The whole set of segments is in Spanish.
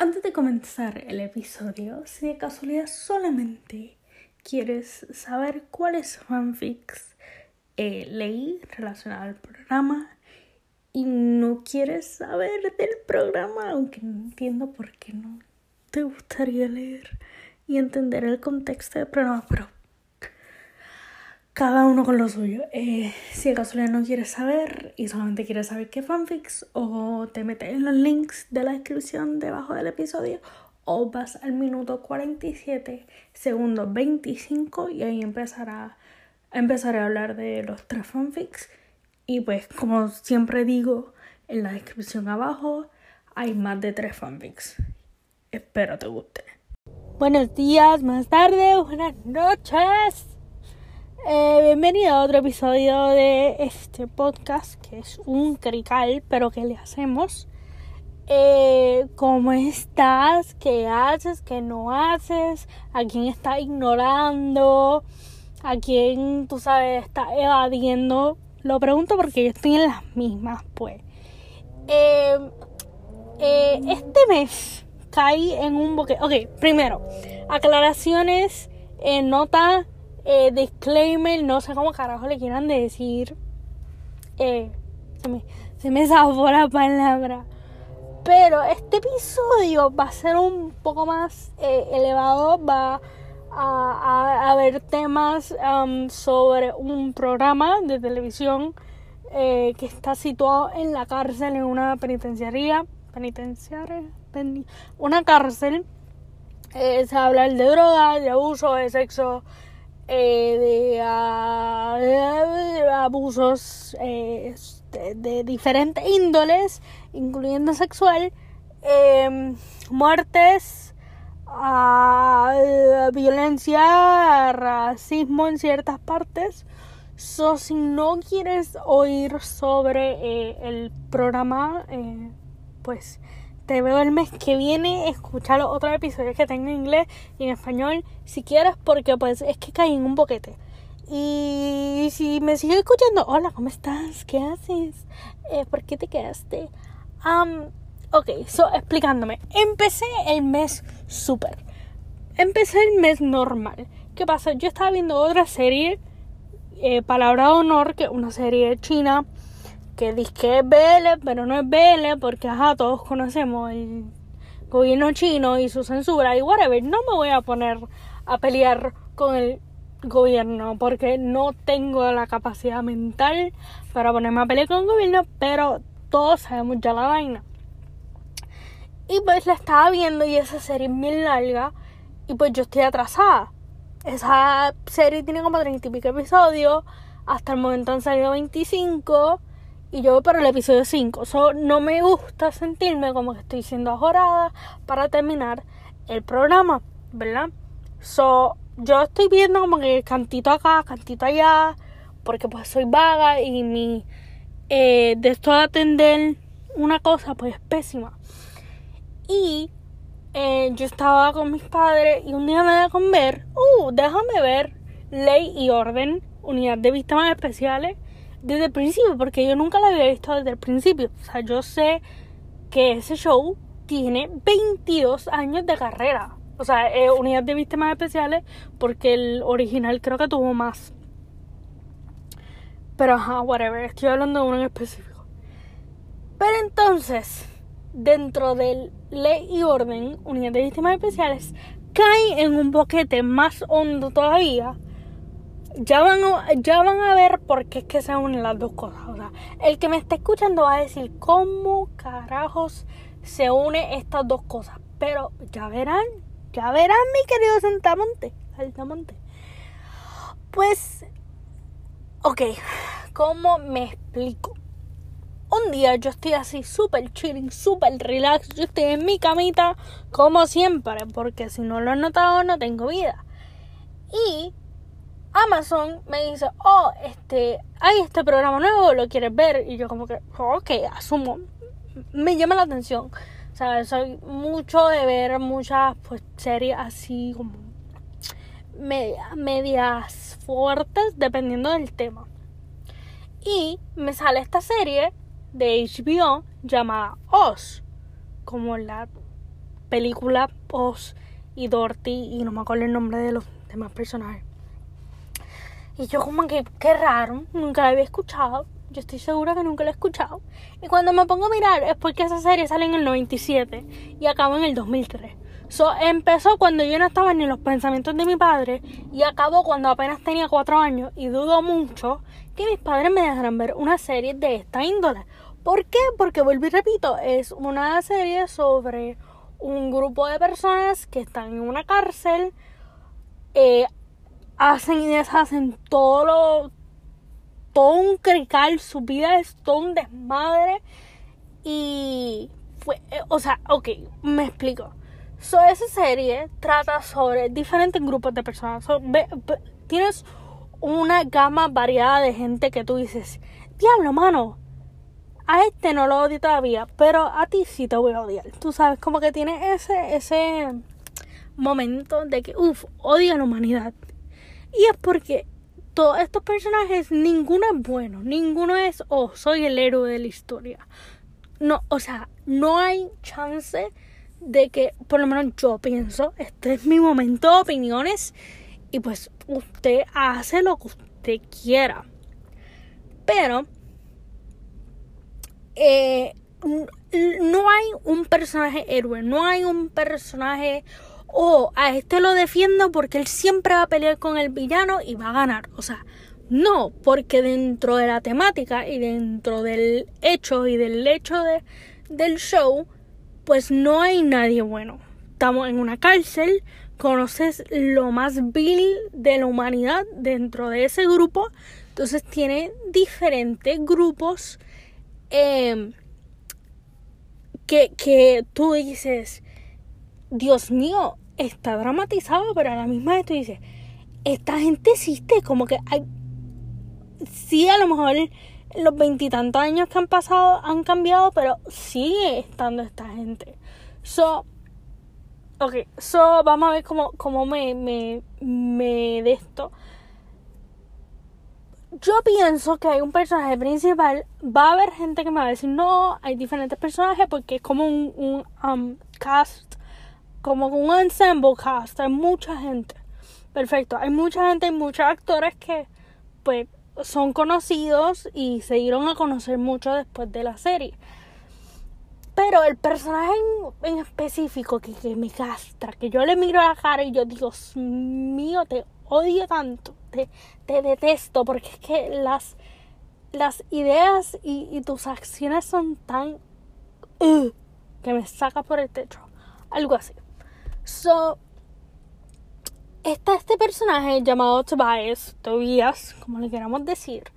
Antes de comenzar el episodio, si de casualidad solamente quieres saber cuáles fanfics eh, leí relacionados al programa y no quieres saber del programa, aunque no entiendo por qué no te gustaría leer y entender el contexto del programa, pero cada uno con lo suyo. Eh, si casualidad no quieres saber y solamente quieres saber qué fanfics, o te metes en los links de la descripción debajo del episodio, o vas al minuto 47, segundo 25, y ahí empezará, empezaré a hablar de los tres fanfics. Y pues, como siempre digo, en la descripción abajo hay más de tres fanfics. Espero te guste. Buenos días, más tarde, buenas noches. Eh, bienvenido a otro episodio de este podcast que es un crical, pero ¿qué le hacemos? Eh, ¿Cómo estás? ¿Qué haces? ¿Qué no haces? ¿A quién estás ignorando? ¿A quién, tú sabes, está evadiendo? Lo pregunto porque yo estoy en las mismas, pues. Eh, este mes caí en un boquete. Ok, primero, aclaraciones, nota eh, disclaimer, no sé cómo carajo le quieran decir. Eh, se me, se me zafó la palabra. Pero este episodio va a ser un poco más eh, elevado. Va a, ver temas um, sobre un programa de televisión eh, que está situado en la cárcel, en una penitenciaría. Penitenciaria. una cárcel. se va a hablar de drogas, de abuso, de sexo eh, ah, de, abusos eh, de, diferentes índoles, incluyendo sexual, em, muertes, uh, violencia, racismo en ciertas partes. So, si no quieres oír sobre eh, el programa, pues te veo el mes que viene, escuchar los otros episodios que tengo en inglés y en español, si quieres, porque pues es que caí en un boquete. Y si me sigues escuchando, hola, ¿cómo estás? ¿Qué haces? Eh, ¿Por qué te quedaste? Um, ok, so, explicándome. Empecé el mes súper. Empecé el mes normal. ¿Qué pasa? Yo estaba viendo otra serie, eh, Palabra de Honor, que es una serie china que dice que es BL, pero no es BL porque, ajá, todos conocemos el gobierno chino y su censura y whatever. No me voy a poner a pelear con el gobierno porque no tengo la capacidad mental para ponerme a pelear con el gobierno, pero todos sabemos ya la vaina. Y pues la estaba viendo y esa serie es muy larga y pues yo estoy atrasada. Esa serie tiene como 30 y pico episodios. Hasta el momento han salido 25 y yo voy para el episodio 5. So, no me gusta sentirme como que estoy siendo ajorada para terminar el programa, ¿verdad? So, yo estoy viendo como que cantito acá, cantito allá, porque pues soy vaga y mi eh, de esto de atender una cosa pues es pésima. Y eh, yo estaba con mis padres y un día me da con ver, uh, déjame ver Ley y Orden, Unidad de Víctimas Especiales desde el principio, porque yo nunca la había visto desde el principio. O sea, yo sé que ese show tiene 22 años de carrera. O sea, es unidad de víctimas especiales, porque el original creo que tuvo más. Pero ajá, whatever, estoy hablando de uno en específico. Pero entonces, dentro del ley y orden, unidad de víctimas especiales, cae en un boquete más hondo todavía ya van, a, ya van a ver por qué es que se unen las dos cosas. El que me está escuchando va a decir cómo carajos se unen estas dos cosas. Pero ya verán, ya verán, mi querido Santamonte. Altamonte. Pues, ok, ¿cómo me explico? Un día yo estoy así súper chilling, súper relax. Yo estoy en mi camita como siempre, porque si no lo he notado no tengo vida. Y Amazon me dice, oh, este, hay este programa nuevo, ¿lo quieres ver? Y yo como que, ok, asumo, me llama la atención. O sea, soy mucho de ver muchas pues, series así como medias fuertes dependiendo del tema. Y me sale esta serie de HBO llamada Oz, como la película Oz y Dorothy y no me acuerdo el nombre de los demás personajes. Y yo como que, qué raro, nunca la había escuchado. Yo estoy segura que nunca la he escuchado. Y cuando me pongo a mirar es porque esa serie sale en el 97 y acaba en el 2003. So, empezó cuando yo no estaba ni en los pensamientos de mi padre y acabó cuando apenas tenía cuatro años y dudo mucho que mis padres me dejaran ver una serie de esta índole. ¿Por qué? Porque vuelvo y repito, es una serie sobre un grupo de personas que están en una cárcel, eh, hacen y deshacen todo lo, todo un crical, su vida es todo un desmadre y fue, eh, o sea, ok, me explico So, esa serie trata sobre diferentes grupos de personas. tienes una gama variada de gente que tú dices, diablo, mano, a este no lo odio todavía, pero a ti sí te voy a odiar. Tú sabes, como que tiene ese, ese momento de que, uff, odia a la humanidad. Y es porque todos estos personajes, ninguno es bueno, ninguno es, oh, soy el héroe de la historia. No, o sea, no hay chance de que, por lo menos yo pienso, este es mi momento de opiniones y pues usted hace lo que usted quiera. Pero eh, no hay un personaje héroe, no hay un personaje, oh, a este lo defiendo porque él siempre va a pelear con el villano y va a ganar. O sea, no, porque dentro de la temática y dentro del hecho y del hecho de, del show, pues no hay nadie bueno. Estamos en una cárcel, conoces lo más vil de la humanidad dentro de ese grupo, entonces tiene diferentes grupos em, que, que tú dices, Dios mío, está dramatizado, pero a la misma vez tú dices, esta gente existe, como que hay, sí, a lo mejor los veintitantos años que han pasado han cambiado, pero sigue estando esta gente. So, ok, so vamos a ver cómo, cómo me, me, me de esto. Yo pienso que hay un personaje principal. Va a haber gente que me va a decir, no, hay diferentes personajes porque es como un, un um, cast, como un ensemble cast. Hay mucha gente. Perfecto, hay mucha gente, hay muchos actores que, pues, son conocidos y se dieron a conocer mucho después de la serie. Pero el personaje en, específico que, me castra, que yo le miro a la cara y yo digo, Dios mío, te odio tanto, te, te detesto, porque es que las, las ideas y, tus acciones son tan... Uh, que me saca por el techo. Algo así. So, está este personaje llamado Tobias, Tobias, como le queramos decir.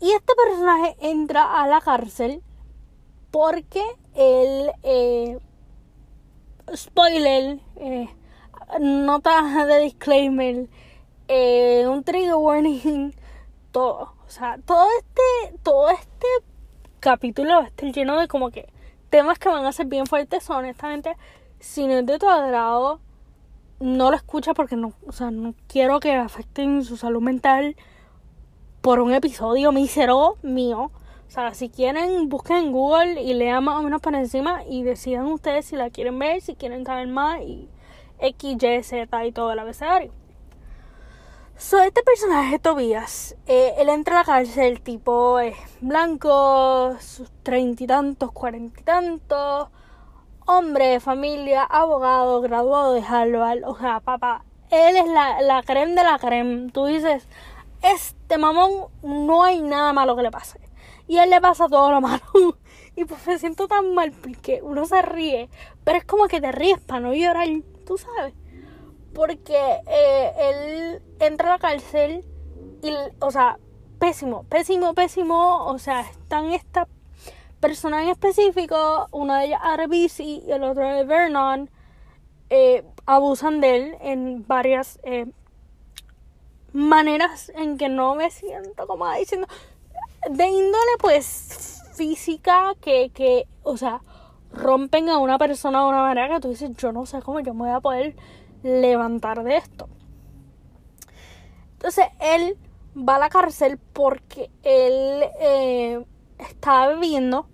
Y este personaje entra a la cárcel porque él, eh, spoiler, eh, nota de disclaimer, eh, un trigger warning, todo. O sea, todo este, todo este capítulo está lleno de como que temas que van a ser bien fuertes, honestamente, si no es de tu agrado, no lo escucha porque no, o sea, no quiero que afecten su salud mental por un episodio mísero mío. O sea, si quieren, busquen en Google y lean más o menos por encima y decidan ustedes si la quieren ver, si quieren saber más y X, Y, Z y todo el abecedario. So, este personaje, Tobías, eh, él entra a la cárcel, tipo es blanco, sus treinta y tantos, cuarenta y tantos, hombre familia, abogado, graduado de Harvard, o sea, papá, él es la, la creme de la creme. Tú dices, este mamón no hay nada malo que le pase. Y él le pasa todo lo malo. Y pues me siento tan mal porque uno se ríe, pero es como que te ríes para no llorar, tú sabes. Porque eh, él entra a la cárcel y, o sea, pésimo, pésimo, pésimo. O sea, están esta personas en específico, una de ellas Arbis y el otro de Vernon, eh, abusan de él en varias eh, maneras en que no me siento como diciendo de índole pues física que, que o sea rompen a una persona de una manera que tú dices yo no sé cómo yo me voy a poder levantar de esto. Entonces él va a la cárcel porque él eh, estaba bebiendo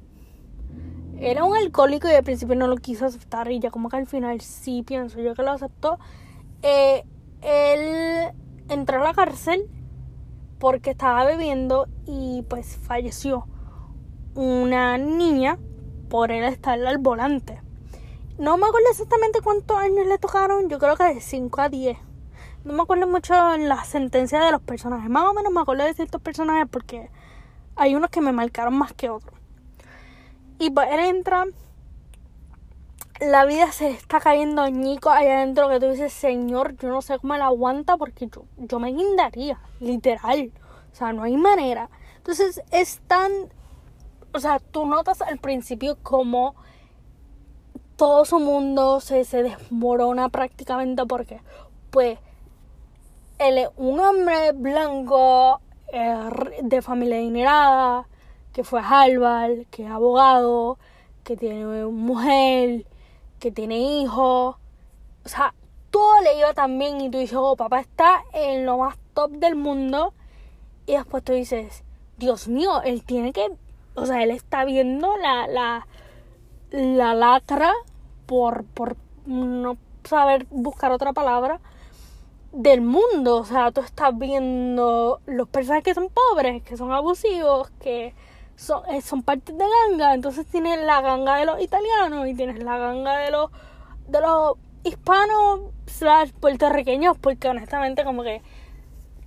era un alcohólico y al principio no lo quiso aceptar y ya como que al final sí pienso yo que lo aceptó. Eh, él entró a la cárcel porque estaba bebiendo y pues falleció una niña por él estar al volante. No me acuerdo exactamente cuántos años le tocaron, yo creo que de 5 a 10. No me acuerdo mucho en la sentencia de los personajes, más o menos me acuerdo de ciertos personajes porque hay unos que me marcaron más que otros. Y pues él entra, la vida se está cayendo añico allá adentro que tú dices, Señor, yo no sé cómo él aguanta porque yo, yo me guindaría, literal. O sea, no hay manera. Entonces es tan, o sea, tú notas al principio como todo su mundo se, se desmorona prácticamente porque, pues, él es un hombre blanco eh, de familia adinerada, que fue a que es abogado, que tiene mujer, que tiene hijos. O sea, todo le iba tan bien y tú dices, oh, papá está en lo más top del mundo. Y después tú dices, Dios mío, él tiene que, o sea, él está viendo la, la, la por, por no saber buscar otra palabra del mundo. O sea, tú estás viendo los personajes que son pobres, que son abusivos, que son, eh, son parte de ganga. Entonces tienes la ganga de los italianos y tienes la ganga de los, de los hispanos slash puertorriqueños. Porque honestamente como que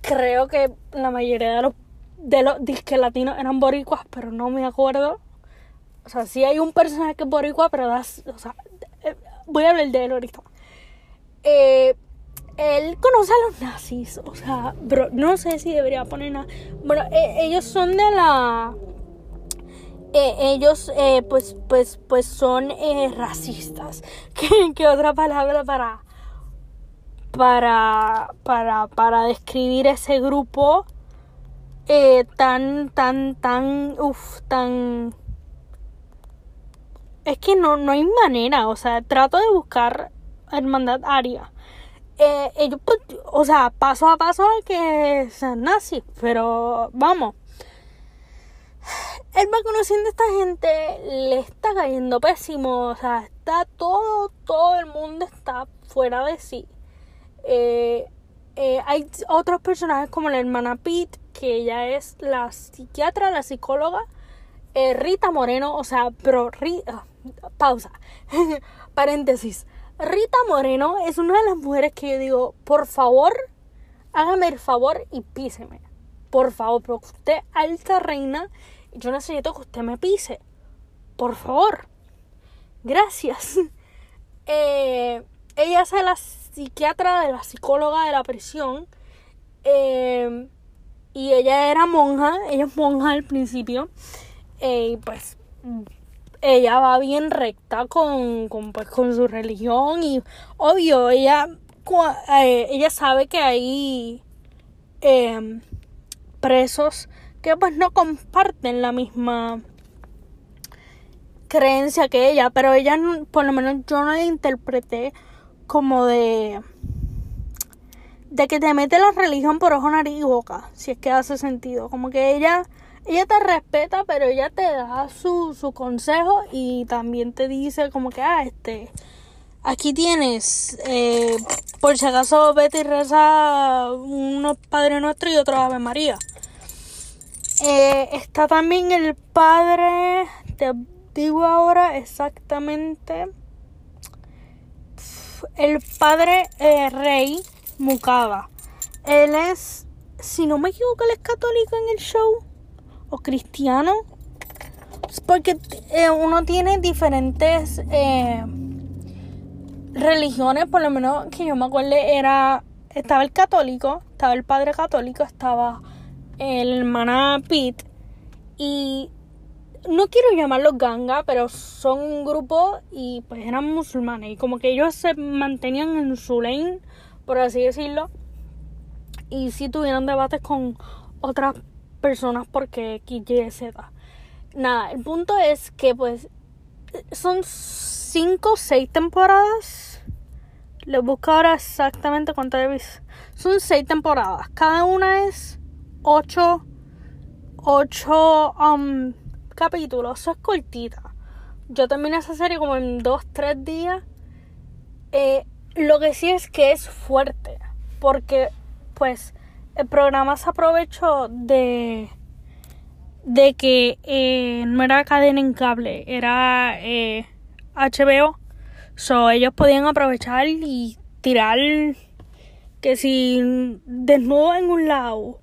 creo que la mayoría de los de los disques latinos eran boricuas, pero no me acuerdo. O sea, sí hay un personaje que es boricua, pero das, o sea, eh, voy a hablar de él ahorita. Eh, él conoce a los nazis, o sea, bro, no sé si debería poner nada. Bueno, eh, ellos son de la eh, ellos eh, pues pues pues son racistas. ¿Qué, ¿Qué, otra palabra para para para para describir ese grupo tan tan tan uff tan es que no no hay manera, o sea, trato de buscar hermandad aria eh, ellos, pues, o sea, paso a paso que sean nazis, pero vamos. Él va conociendo a esta gente, le está cayendo pésimo, o sea, está todo, todo el mundo está fuera de sí. Eh, eh, hay otros personajes como la hermana Pete, que ella es la psiquiatra, la psicóloga, Rita Moreno, o sea, pero Rita, pausa, paréntesis. Rita Moreno es una de las mujeres que yo digo, por favor, hágame el favor y píseme. Por favor, porque usted, alta reina, yo necesito que usted me pise. Por favor. Gracias. Eh, ella es la psiquiatra de la psicóloga de la prisión. Eh, y ella era monja, ella es monja al principio. Eh, y pues ella va bien recta con, con, pues, con su religión y obvio, ella, eh, ella sabe que hay em, presos que pues no comparten la misma creencia que ella, pero ella por lo menos yo no la interpreté como de de que te mete la religión por ojo, nariz y boca, si es que hace sentido, como que ella ella te respeta, pero ella te da su, su consejo y también te dice como que, ah, este, aquí tienes, eh, por si acaso vete y reza unos Padre Nuestro y otro Ave María. Eh, está también el padre, te digo ahora exactamente, el padre eh, rey Mukaba. Él es, si no me equivoco, él es católico en el show o cristiano. Porque eh, uno tiene diferentes eh, religiones, por lo menos que yo me acuerdo era, estaba el católico, estaba el padre católico, estaba el hermana Pete y no quiero llamarlos ganga, pero son un grupo y pues eran musulmanes y como que ellos se mantenían en su lane, por así decirlo, y si tuvieron debates con otras personas porque X, Y, Z. Nada, el punto es que pues son 5 o 6 temporadas. Les busco ahora exactamente cuántas veces. Son 6 temporadas. Cada una es 8 8 um, capítulos. Eso es cortita. yo terminé esa serie como en dos, tres días. Eh, lo que sí es que es fuerte, porque pues el programa se aprovechó de de que eh, no era cadena en cable, era eh, HBO. So ellos podían aprovechar y tirar que si desnudo en un lado,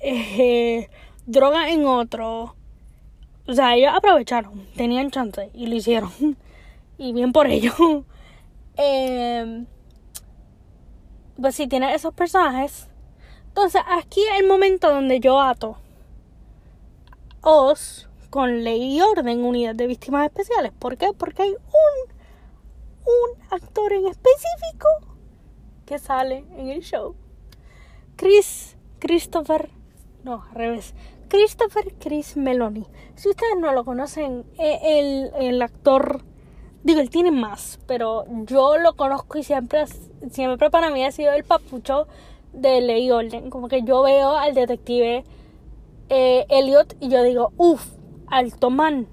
eh, droga en otro. O sea, ellos aprovecharon, tenían chance y lo hicieron. y bien por ello. Em, pues si tiene esos personajes. Entonces, aquí es el momento donde yo ato Os con ley y orden, unidad de víctimas especiales. ¿Por qué? Porque hay un, un actor en específico que sale en el show. Chris, Christopher, no, al revés. Christopher Chris Meloni. Si ustedes no lo conocen, el, el actor, digo, él tiene más, pero yo lo conozco y siempre, siempre para mí ha sido el papucho de Ley Orden. Como que yo veo al detective eh, Elliot y yo digo, uff, alto man,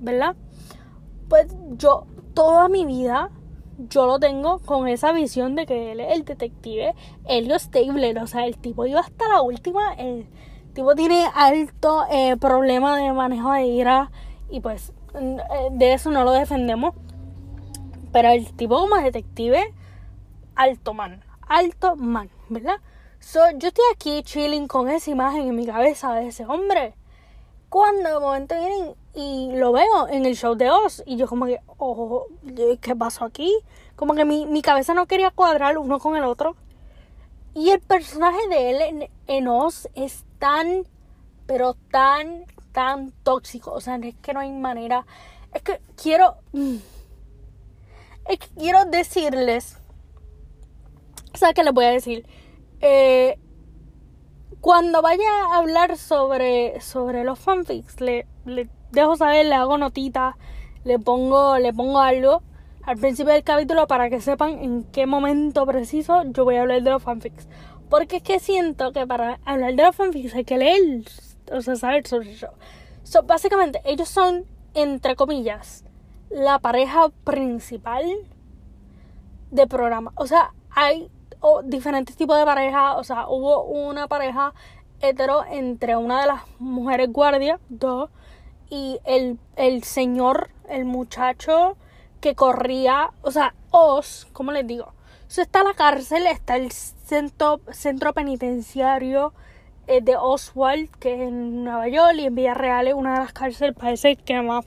¿verdad? Pues yo toda mi vida yo lo tengo con esa visión de que él es el detective Elliot Stabler. O sea, el tipo iba hasta la última. El tipo tiene alto eh, problema de manejo de ira. Y pues eh, de eso no lo defendemos. Pero el tipo como detective, alto man. Alto man, ¿verdad? So, yo estoy aquí chilling con esa imagen en mi cabeza de ese hombre. Cuando de momento vienen y lo veo en el show de Oz. Y yo como que, oh, ¿qué pasó aquí? Como que mi, mi cabeza no quería cuadrar uno con el otro. Y el personaje de él en, Oz es tan, pero tan, tan tóxico. O sea, es que no hay manera. Es que quiero... Es que quiero decirles... O sea, ¿qué les voy a decir? Eh, cuando vaya a hablar sobre, sobre los fanfics, le, dejo saber, le hago notita, le pongo, le pongo algo al principio del capítulo para que sepan en qué momento preciso yo voy a hablar de los fanfics. Porque es que siento que para hablar de los fanfics hay que leer, o sea, saber sobre eso. So, básicamente, ellos son, entre comillas, la pareja principal de programa. O sea, hay diferentes tipos de parejas. O sea, hubo una pareja hetero entre una de las mujeres guardias, dos, y el, el señor, el muchacho que corría, o sea, Oz, ¿cómo les digo? O está la cárcel, está el centro, penitenciario eh, de Oswald, que es en Nueva York, y en Villarreal es una de las cárceles, parece que más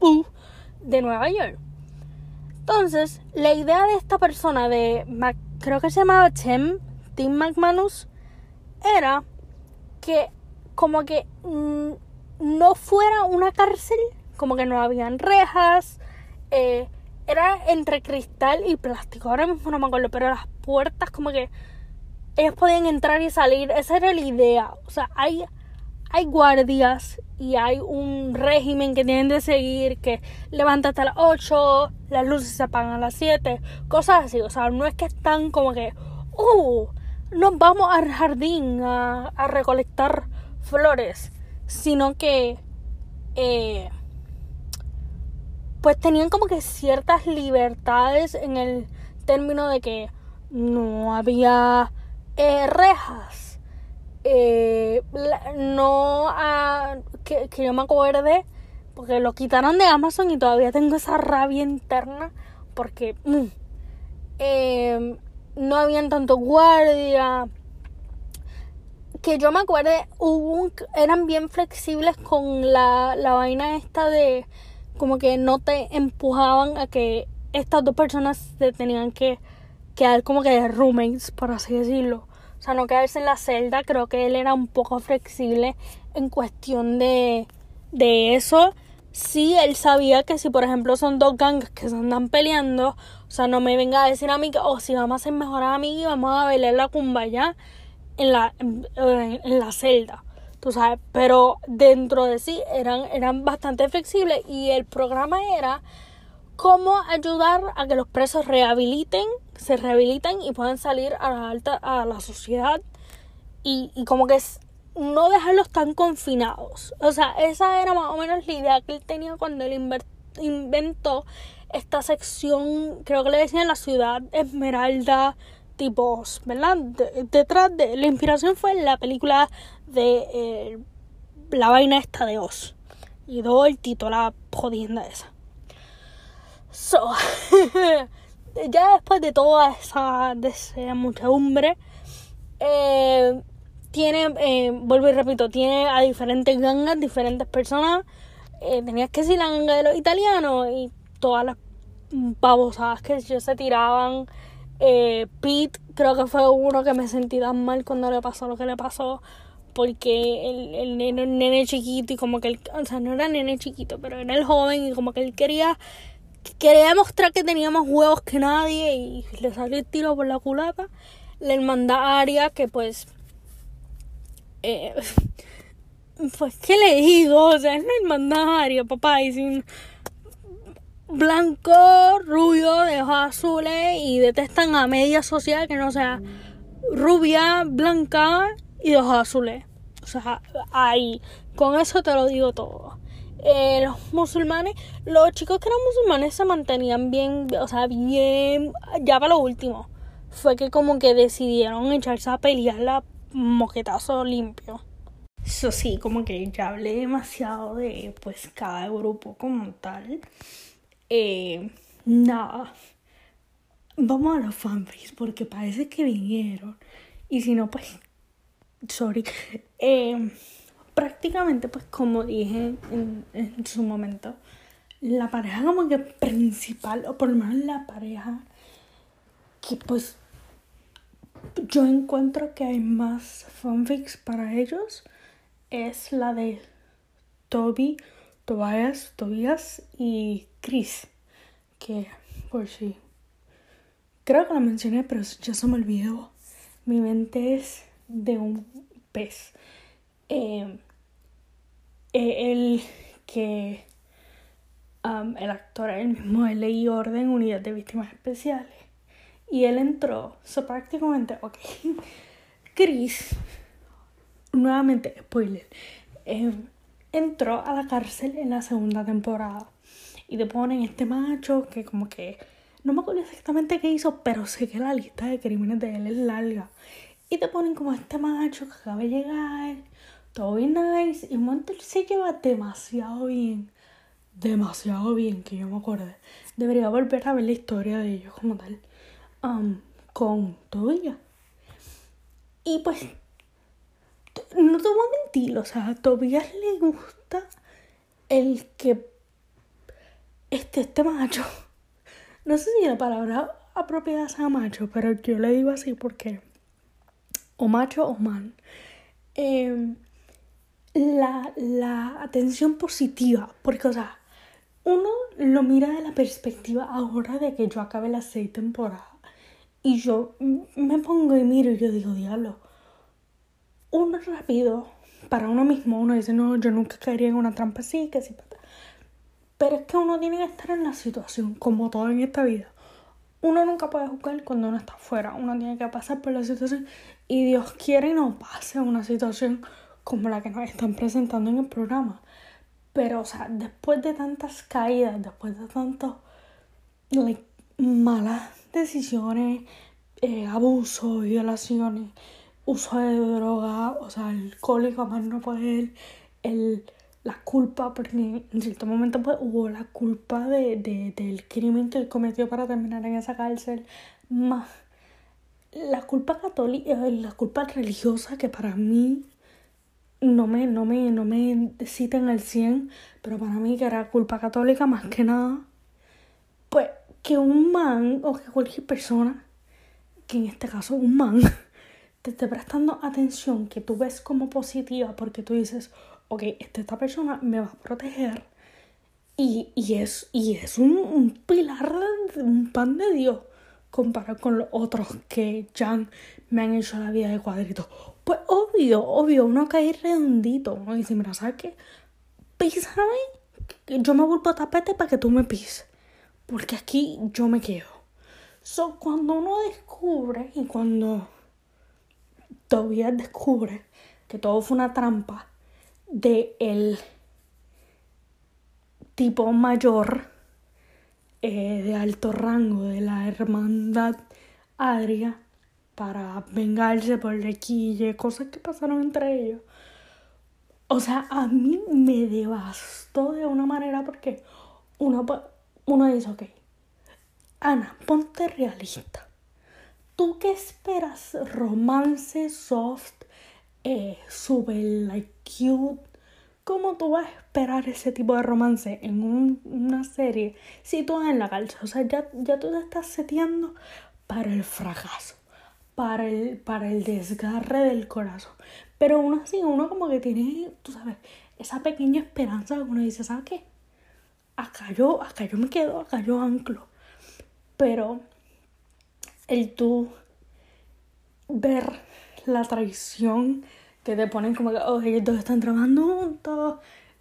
uh, de Nueva York. Entonces, la idea de esta persona, de creo que se llamaba Tim, Tim McManus, era que como que mm, no fuera una cárcel, como que no habían rejas, eh, era entre cristal y plástico, ahora mismo no me acuerdo, pero las puertas como que ellos podían entrar y salir, esa era la idea, o sea, hay, hay guardias y hay un régimen que tienen de seguir, que levanta hasta las 8, las luces se apagan a las 7, cosas así, o sea, no es que están como que, uh, nos vamos al jardín a, recolectar flores sino que eh, pues tenían como que ciertas libertades en el término de que no había eh, rejas eh, no que, yo me acuerde porque lo quitaron de Amazon y todavía tengo esa rabia interna porque mm, no habían tanto guardia que yo me acuerde, hubo eran bien flexibles con la, la vaina esta de como que no te empujaban a que estas dos personas se tenían que quedar como que de roommates, por así decirlo. O sea, no quedarse en la celda. Creo que él era un poco flexible en cuestión de, de eso. Sí, él sabía que si, por ejemplo, son dos gangs que se andan peleando, o sea, no me venga a decir a mí que, oh, si vamos a ser mejor amigos y vamos a bailar la cumbaya en la, en, la celda, tú sabes, pero dentro de sí eran, eran bastante flexibles y el programa era cómo ayudar a que los presos rehabiliten, se rehabiliten y puedan salir a la alta, a la sociedad y, y como que no dejarlos tan confinados. O sea, esa era más o menos la idea que él tenía cuando él inventó esta sección, creo que le decían la ciudad Esmeralda tipos, ¿verdad? detrás de la inspiración fue la película de eh, la vaina esta de Oz. Y todo el título, la jodienda esa. So, ya después de toda esa, de muchedumbre, eh, tiene, eh, vuelvo y repito, tiene a diferentes gangas, diferentes personas. Eh, tenías que decir la ganga de los italianos y todas las babosadas que ellos se tiraban. Eh, Pete, creo que fue uno que me sentí tan mal cuando le pasó lo que le pasó. Porque el, el, nene, chiquito y como que él, o sea, no era nene chiquito, pero era el joven y como que él quería, quería demostrar que tenía más huevos que nadie y le salió el tiro por la culata. La hermandad Aria, que pues eh, pues, ¿qué le digo? O sea, es la hermandad Aria, papá, y sin blanco, rubio, de ojos azules y detestan a media social que no sea rubia, blanca y de ojos azules. O sea, ahí, con eso te lo digo todo. Eh, los musulmanes, los chicos que eran musulmanes se mantenían bien, o sea, bien, ya para lo último. Fue que como que decidieron echarse a pelear la moquetazo limpio. Eso sí, como que ya hablé demasiado de pues cada grupo como tal. Eh, nada. Vamos a los fanfics porque parece que vinieron. Y si no, pues. Sorry. Eh, prácticamente, pues como dije en, en su momento, la pareja como que principal, o por lo menos la pareja que pues yo encuentro que hay más fanfics para ellos es la de Toby, Tobias, Tobias y Chris. Que por si. Creo que la mencioné, pero ya se me olvidó. Mi mente es de un pez. Eh, eh, el que el actor el mismo de Ley Orden, Unidad de Víctimas Especiales. Y él entró, so prácticamente, ok. Chris, nuevamente, spoiler, eh, entró a la cárcel en la segunda temporada. Y te ponen este macho que como que, no me acuerdo exactamente qué hizo, pero sé que la lista de crímenes de él es larga. Y te ponen como este macho que acaba de llegar, todo bien nice, y un se lleva demasiado bien. Demasiado bien, que yo me acuerdo. Debería volver a ver la historia de ellos como tal con Tobias. Y pues, no te voy a mentir, o sea, a Tobias le gusta el que este, este macho. No sé si la palabra apropiada sea macho, pero yo le digo así porque o macho o man. Em, la, la atención positiva, porque, o sea, uno lo mira de la perspectiva ahora de que yo acabe las seis temporadas. Y yo me pongo y miro y yo digo, diablo, uno rápido, para uno mismo, uno dice, no, yo nunca caería en una trampa así, que sí. Pero es que uno tiene que estar en la situación, como todo en esta vida. Uno nunca puede jugar cuando uno está afuera, uno tiene que pasar por la situación y Dios quiere no pase una situación como la que nos están presentando en el programa. Pero, o sea, después de tantas caídas, después de tantas malas decisiones, eh, abusos, violaciones, uso de droga, o sea, alcohólico más no poder, el, la culpa, porque en cierto momento pues, hubo la culpa de, de, del crimen que él cometió para terminar en esa cárcel, más la culpa católica, la culpa religiosa que para mí no me, no me, no me citan al 100, pero para mí que era culpa católica más que nada, pues que un man o que cualquier persona, que en este caso un man, te esté prestando atención que tú ves como positiva porque tú dices, ok, esta persona me va a proteger y, y es, y es un, un pilar, un pan de Dios comparado con los otros que ya me han hecho la vida de cuadrito. Pues obvio, obvio, uno cae redondito. Uno dice, mira, ¿sabes qué? Písame, yo me vuelvo a tapete para que tú me pises porque aquí yo me quedo. So, cuando uno descubre y cuando todavía descubre que todo fue una trampa de el tipo mayor eh, de alto rango de la hermandad Adria para vengarse por el cosas que pasaron entre ellos. O sea, a mí me devastó de una manera porque uno, uno dice, ok, Ana, ponte realista. ¿Tú qué esperas? Romance soft, eh, super like cute. ¿Cómo tú vas a esperar ese tipo de romance en una serie si tú en la calza? O sea, ya, ya tú te estás seteando para el fracaso, para el, para el desgarre del corazón. Pero aún así, uno como que tiene, tú sabes, esa pequeña esperanza uno dice, ¿sabes qué? Acá yo, acá yo me quedo, acá yo anclo. Pero el tú ver la traición que te ponen como que, oh, ellos dos están trabajando juntos,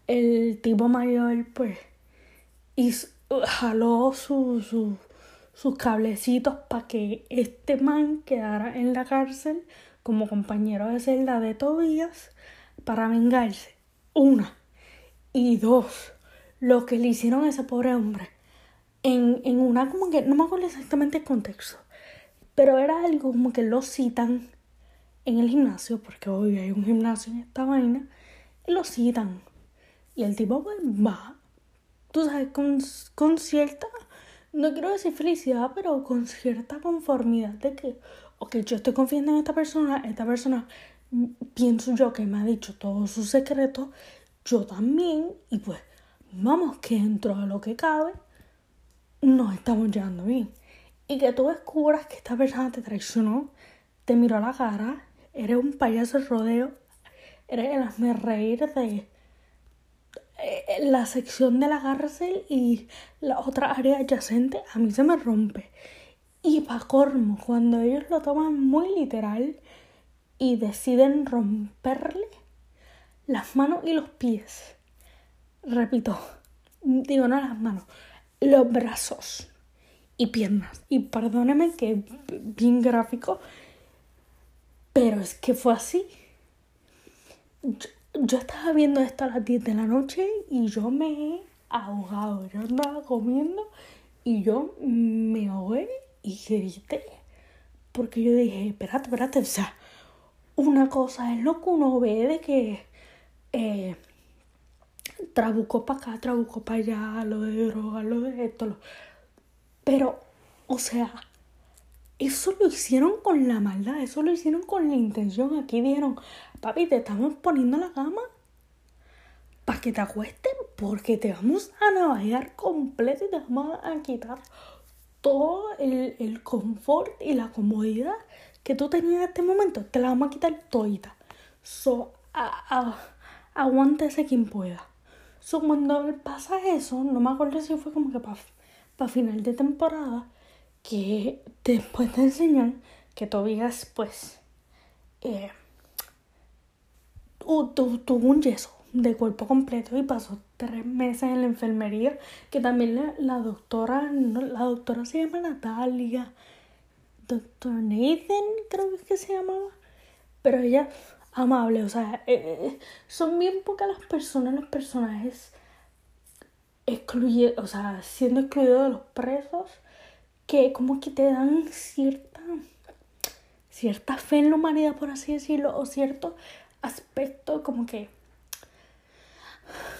el tipo mayor, pues, jaló sus cablecitos para que este man quedara en la cárcel como compañero de celda de Tobías para vengarse. Una. Y dos, lo que le hicieron a ese pobre hombre. En, en una como que, no me acuerdo exactamente el contexto, pero era algo como que lo citan en el gimnasio, porque hoy hay un gimnasio en esta vaina, y lo citan. Y el tipo pues, va, tú sabes, con, con cierta, no quiero decir felicidad, pero con cierta conformidad de que, ok, yo estoy confiando en esta persona, esta persona mm, pienso yo que me ha dicho todos sus secretos, yo también, y pues vamos que dentro de lo que cabe, nos estamos llevando bien. Y que tú descubras que esta persona te traicionó, te miró a la cara, eres un payaso de rodeo, eres el hazme reír de la sección de la cárcel y la otra área adyacente, a mí se me rompe. Y pa' cormo, cuando ellos lo toman muy literal y deciden romperle las manos y los pies. Repito, digo no las manos, los brazos y piernas. Y perdóneme que bien gráfico, pero es que fue así. Yo, estaba viendo esto a las 10 de la noche y yo me he ahogado. Yo andaba comiendo y yo me ahogué y grité. Porque yo dije, espérate, espérate, o sea, una cosa es lo que uno ve de que eh, para acá, trabucó para allá, lo de droga, lo de esto, pero, o sea, eso lo hicieron con la maldad, eso lo hicieron con la intención. Aquí dijeron, papi, te estamos poniendo la cama para que te acuesten porque te vamos a navajear completo y te vamos a quitar todo el, confort y la comodidad que tú tenías en este momento, te la vamos a quitar todita. So, a, aguántese quien pueda. So, cuando pasa eso, no me acuerdo si fue como que para final de temporada, que después te enseñan que Tobias, pues, eh, tuvo un yeso de cuerpo completo y pasó tres meses en la enfermería, que también la, doctora, la doctora se llama Natalia, doctor Nathan creo que se llamaba, pero ella amable, o sea, eh, eh, son bien pocas las personas, los personajes excluye, o sea, siendo excluidos de los presos, que como que te dan cierta, cierta fe en la humanidad, por así decirlo, o cierto aspecto como que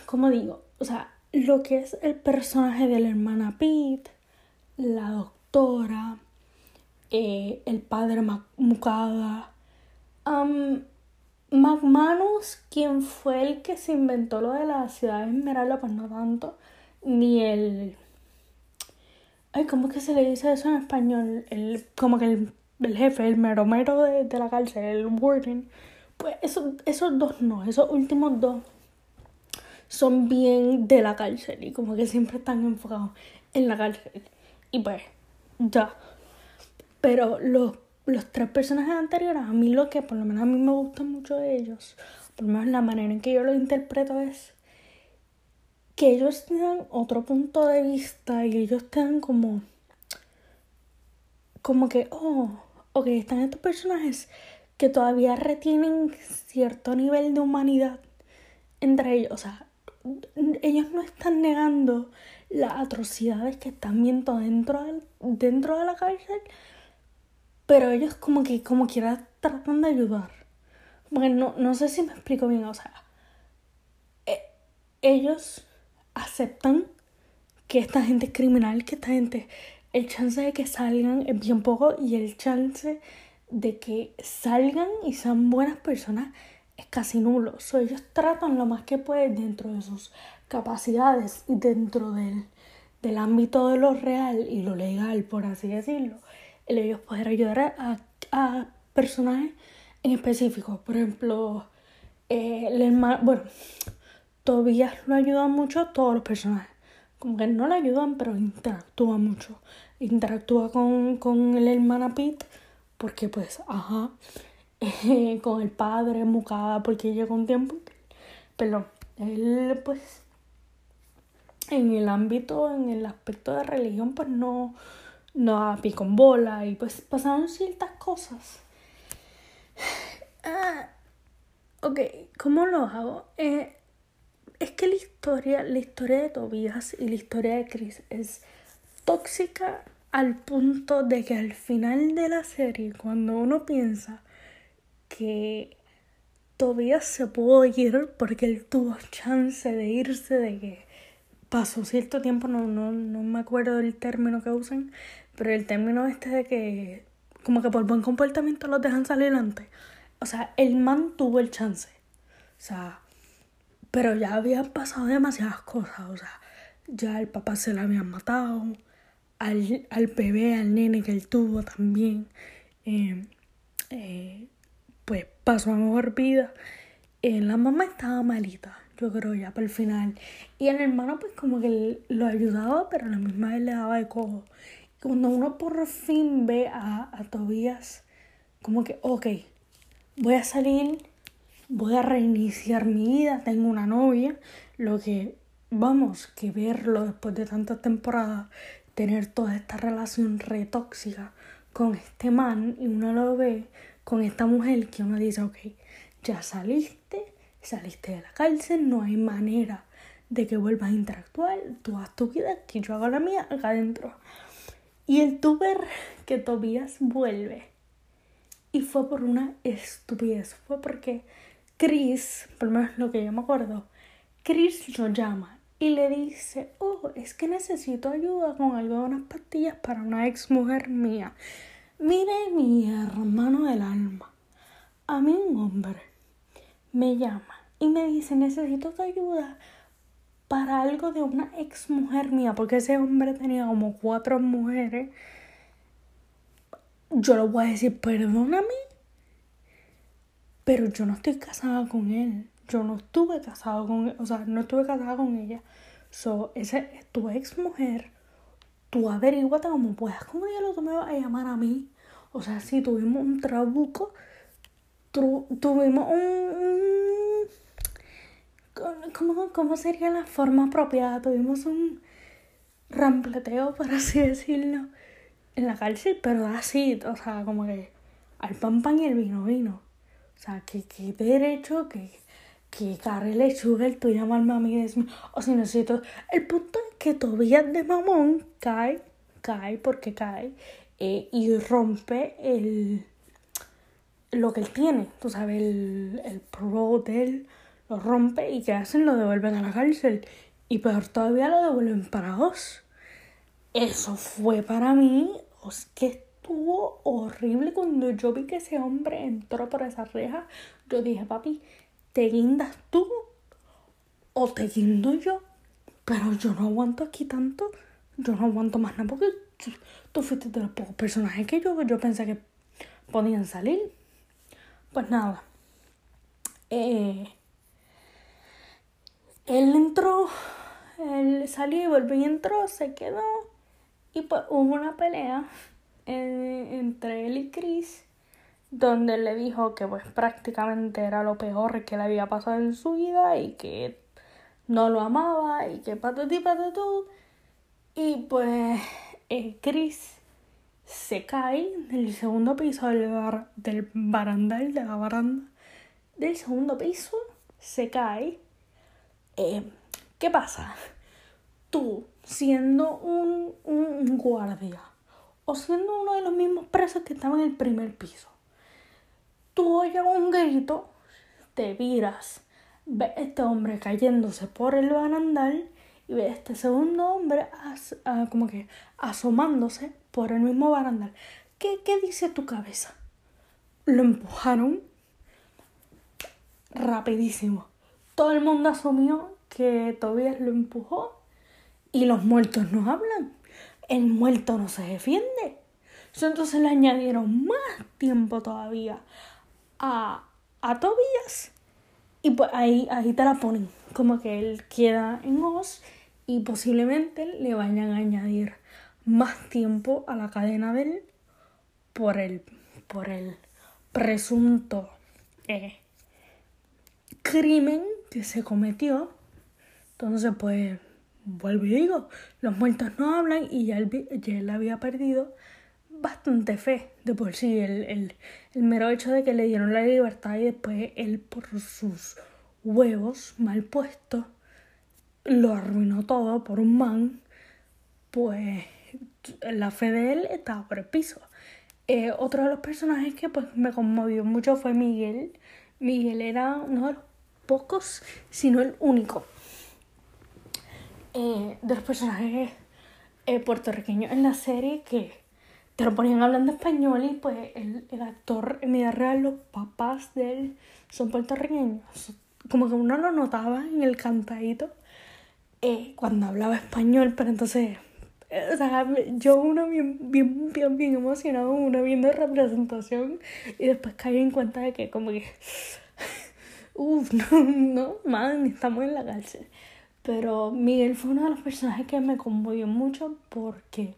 como digo, o sea, lo que es el personaje de la hermana Pete, la doctora, eh, el padre Mukada, um, McManus, quien fue el que se inventó lo de la ciudad de Esmeralda, pues no tanto, ni el... Ay, ¿cómo es que se le dice eso en español? El, como que el, el jefe, el mero mero de, de la cárcel, el warden. Pues eso, esos dos no, esos últimos dos son bien de la cárcel y como que siempre están enfocados en la cárcel. Y pues, ya. Pero los, los tres personajes anteriores, a mí lo que por lo menos a mí me gusta mucho de ellos, por lo menos la manera en que yo lo interpreto es que ellos tengan otro punto de vista y ellos tengan como como que oh ok están estos personajes que todavía retienen cierto nivel de humanidad entre ellos o sea ellos no están negando las atrocidades que están viendo dentro, dentro de la cárcel, pero ellos como que como quiera tratan de ayudar. Bueno, no, sé si me explico bien, o sea, eh, ellos aceptan que esta gente es criminal, que esta gente, el chance de que salgan es bien poco y el chance de que salgan y sean buenas personas es casi nulo. So, ellos tratan lo más que pueden dentro de sus capacidades y dentro del, del ámbito de lo real y lo legal, por así decirlo, el ellos poder ayudar a, a personajes en específico. Por ejemplo, eh, el hermano, bueno, todavía lo ayudan mucho a todos los personajes. Como que no le ayudan, pero interactúa mucho. Interactúa con, con el hermano Pete, porque pues, ajá, con el padre, Mucada, porque llega un tiempo. Pero él, pues, en el ámbito, en el aspecto de religión, pues no, no con bola y pues pasaron ciertas cosas. Ah, ok, ¿cómo lo hago? Eh, es que la historia, la historia de Tobias y la historia de Chris es tóxica al punto de que al final de la serie, cuando uno piensa que Tobias se pudo ir porque él tuvo chance de irse, de que pasó cierto tiempo, no, no, no me acuerdo del término que usan, pero el término este de que como que por buen comportamiento los dejan salir adelante. O sea, el man tuvo el chance. O sea, pero ya habían pasado demasiadas cosas. O sea, ya el papá se lo habían matado. Al, al bebé, al nene que él tuvo también. Eh, eh, pues pasó a mejor vida. Eh, la mamá estaba malita, yo creo, ya para el final. Y el hermano, pues como que lo ayudaba, pero a la misma vez le daba de cojo. Cuando uno por fin ve a, a Tobías, como que, ok, voy a salir, voy a reiniciar mi vida, tengo una novia, lo que, vamos, que verlo después de tantas temporadas, tener toda esta relación re tóxica con este man y uno lo ve con esta mujer que uno dice, ok, ya saliste, saliste de la cárcel, no hay manera de que vuelvas a interactuar, tú haz tu vida, que yo hago la mía acá adentro. Y el tuber que Tobías vuelve. Y fue por una estupidez. Fue porque Chris, por lo menos lo que yo me acuerdo, Chris lo llama y le dice, oh, es que necesito ayuda con algo de unas pastillas para una ex mujer mía. Mire mi hermano del alma. A mí un hombre me llama y me dice, necesito tu ayuda para algo de una ex mujer mía, porque ese hombre tenía como cuatro mujeres, yo le voy a decir, perdóname, pero yo no estoy casada con él. Yo no estuve casada con él, o sea, no estuve casada con ella. So, esa es tu ex mujer. Tú averíguate como puedas. ¿Cómo ya lo tú me vas a llamar a mí? O sea, si tuvimos un trabuco, tuvimos un ¿cómo, ¿cómo sería la forma apropiada? Tuvimos un rampleteo, por así decirlo, en la cárcel, pero así, o sea, como que al pan pan y el vino vino. O sea, que, que derecho, que, que carre lechuga, el tú llamarme a mí o si necesito. El punto es que Tobías de mamón cae, cae porque cae, eh, y rompe el lo que él tiene, tú sabes, el, el pro de lo rompe y ¿qué hacen? Lo devuelven a la cárcel. Y peor todavía lo devuelven para vos. Eso fue para mí, es que estuvo horrible cuando yo vi que ese hombre entró por esa reja. Yo dije, papi, ¿te guindas tú o te guindo yo? Pero yo no aguanto aquí tanto. Yo no aguanto más nada porque tú, fuiste de los pocos personajes que yo, yo pensé que podían salir. Pues nada. Eh, él entró, él salió y volvió y entró, se quedó. Y pues hubo una pelea eh, entre él y Chris, donde le dijo que pues prácticamente era lo peor que le había pasado en su vida y que no lo amaba y que patatí patatú. Y pues eh, Chris se cae del segundo piso del, del barandal, de la baranda del segundo piso, se cae eh, ¿Qué pasa? Tú, siendo un, un guardia o siendo uno de los mismos presos que estaban en el primer piso, tú oyes un grito, te viras, ves este hombre cayéndose por el barandal y ves este segundo hombre ah, como que asomándose por el mismo barandal. ¿Qué, ¿Qué dice tu cabeza? Lo empujaron rapidísimo. Todo el mundo asumió que Tobias lo empujó y los muertos no hablan. El muerto no se defiende. Entonces le añadieron más tiempo todavía a, a Tobias. Y pues ahí, ahí te la ponen. Como que él queda en Oz y posiblemente le vayan a añadir más tiempo a la cadena de él por el, por el presunto eh, crimen que se cometió. Entonces, pues, vuelvo y digo, los muertos no hablan y ya él, ya él había perdido bastante fe de por sí. El, el, el mero hecho de que le dieron la libertad y después él por sus huevos mal puestos lo arruinó todo por un man, pues la fe de él estaba por el piso. Eh, otro de los personajes que pues me conmovió mucho fue Miguel. Miguel era uno de los pocos, sino el único, eh, de los personajes eh, puertorriqueños en la serie que te lo ponían hablando español y pues el, el actor en vida real, los papás de él son puertorriqueños. Como que uno lo notaba en el cantadito eh, cuando hablaba español, pero entonces, o sea, yo uno bien, bien, bien, bien emocionado, uno viendo representación y después caí en cuenta de que como que, uff, no, no, man, estamos en la cárcel. Pero Miguel fue uno de los personajes que me conmovió mucho porque,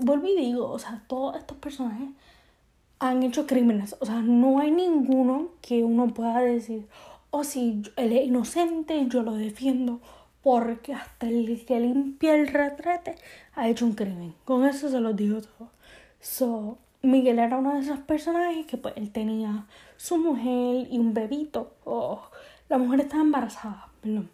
vuelvo y digo, o sea, todos estos personajes han hecho crímenes. O sea, no hay ninguno que uno pueda decir, oh, si él es inocente, yo lo defiendo, porque hasta el que limpia el retrete ha hecho un crimen. Con eso se lo digo todo. So, Miguel era uno de esos personajes que pues él tenía su mujer y un bebito. Oh, la mujer estaba embarazada, perdón.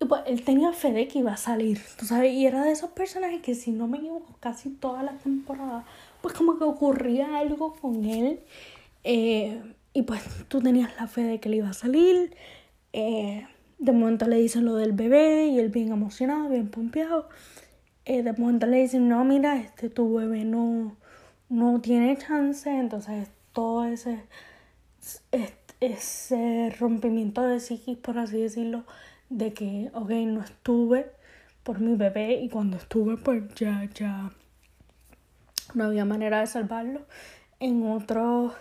Y pues él tenía fe de que iba a salir, ¿tú sabes? Y era de esos personajes que si no me equivoco casi toda la temporada, pues como que ocurría algo con él. Eh, y pues tú tenías la fe de que le iba a salir. Eh, de momento le dicen lo del bebé y él bien emocionado, bien pompeado. Eh, de momento le dicen, no, mira, este tu bebé no, no tiene chance. Entonces todo ese, ese rompimiento de psiquis, por así decirlo, de que, ok, no estuve por mi bebé y cuando estuve pues ya, ya no había manera de salvarlo. En otro,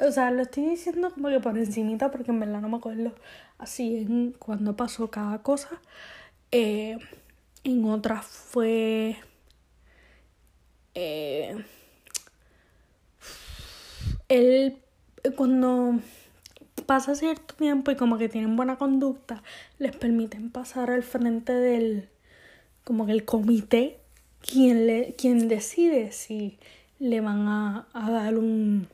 o sea, lo estoy diciendo como que por encimita porque en verdad no me acuerdo así en cuando pasó cada cosa. Eh, en otras fue... Eh, él cuando pasa cierto tiempo y como que tienen buena conducta, les permiten pasar al frente del como que el comité quien le quien decide si le van a, dar un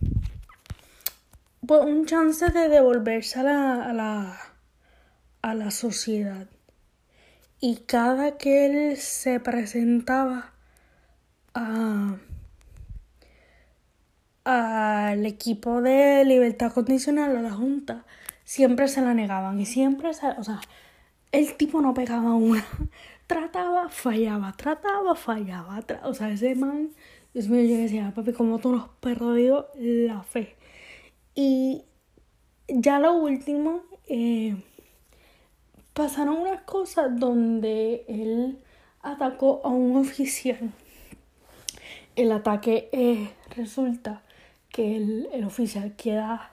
pues, un chance de devolverse a la, a la a la sociedad. Y cada que él se presentaba a, al equipo de libertad condicional, a la Junta, siempre se la negaban y siempre, se, o sea, el tipo no pegaba una. Trataba, fallaba, trataba, fallaba. o sea, ese man, Dios mío, decía, papi, como tú nos perdido la fe. Y ya lo último, eh, pasaron unas cosas donde él atacó a un oficial. El ataque eh, resulta que el, oficial queda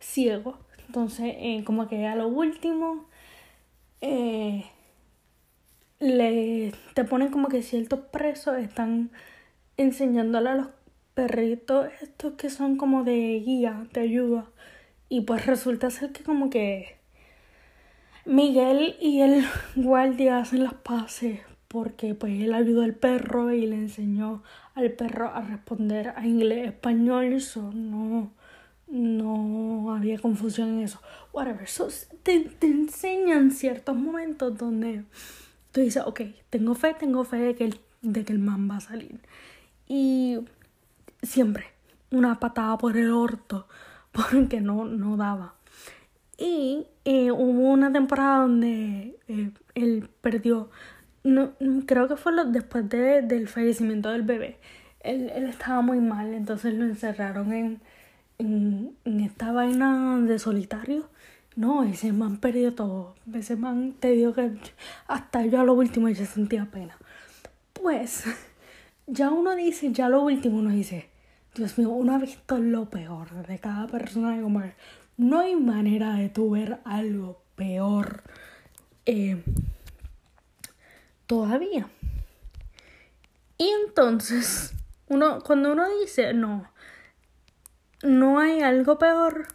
ciego. Entonces, eh, como que a lo último, eh, le, te ponen como que ciertos presos están enseñándole a los perritos estos que son como de guía, de ayuda. Y pues resulta ser que como que Miguel y el guardia hacen las paces porque pues él ayudó al perro y le enseñó al perro a responder a inglés español eso no no había confusión en eso. Whatever. So, te, te enseñan ciertos momentos donde tú dices, ok, tengo fe, tengo fe de que el, de que el man va a salir. Y siempre una patada por el orto porque no, no daba. Y eh, hubo una temporada donde eh, él perdió, no, creo que fue después de, del fallecimiento del bebé. Él, él, estaba muy mal, entonces lo encerraron en, en, en esta vaina de solitario. No, ese man perdió todo. Ese man te digo que hasta yo a lo último ya sentía pena. Pues, ya uno dice, ya lo último uno dice, Dios mío, uno ha visto lo peor de cada persona. Como no hay manera de tu ver algo peor eh, todavía. Y entonces, uno, cuando uno dice, no, no hay algo peor,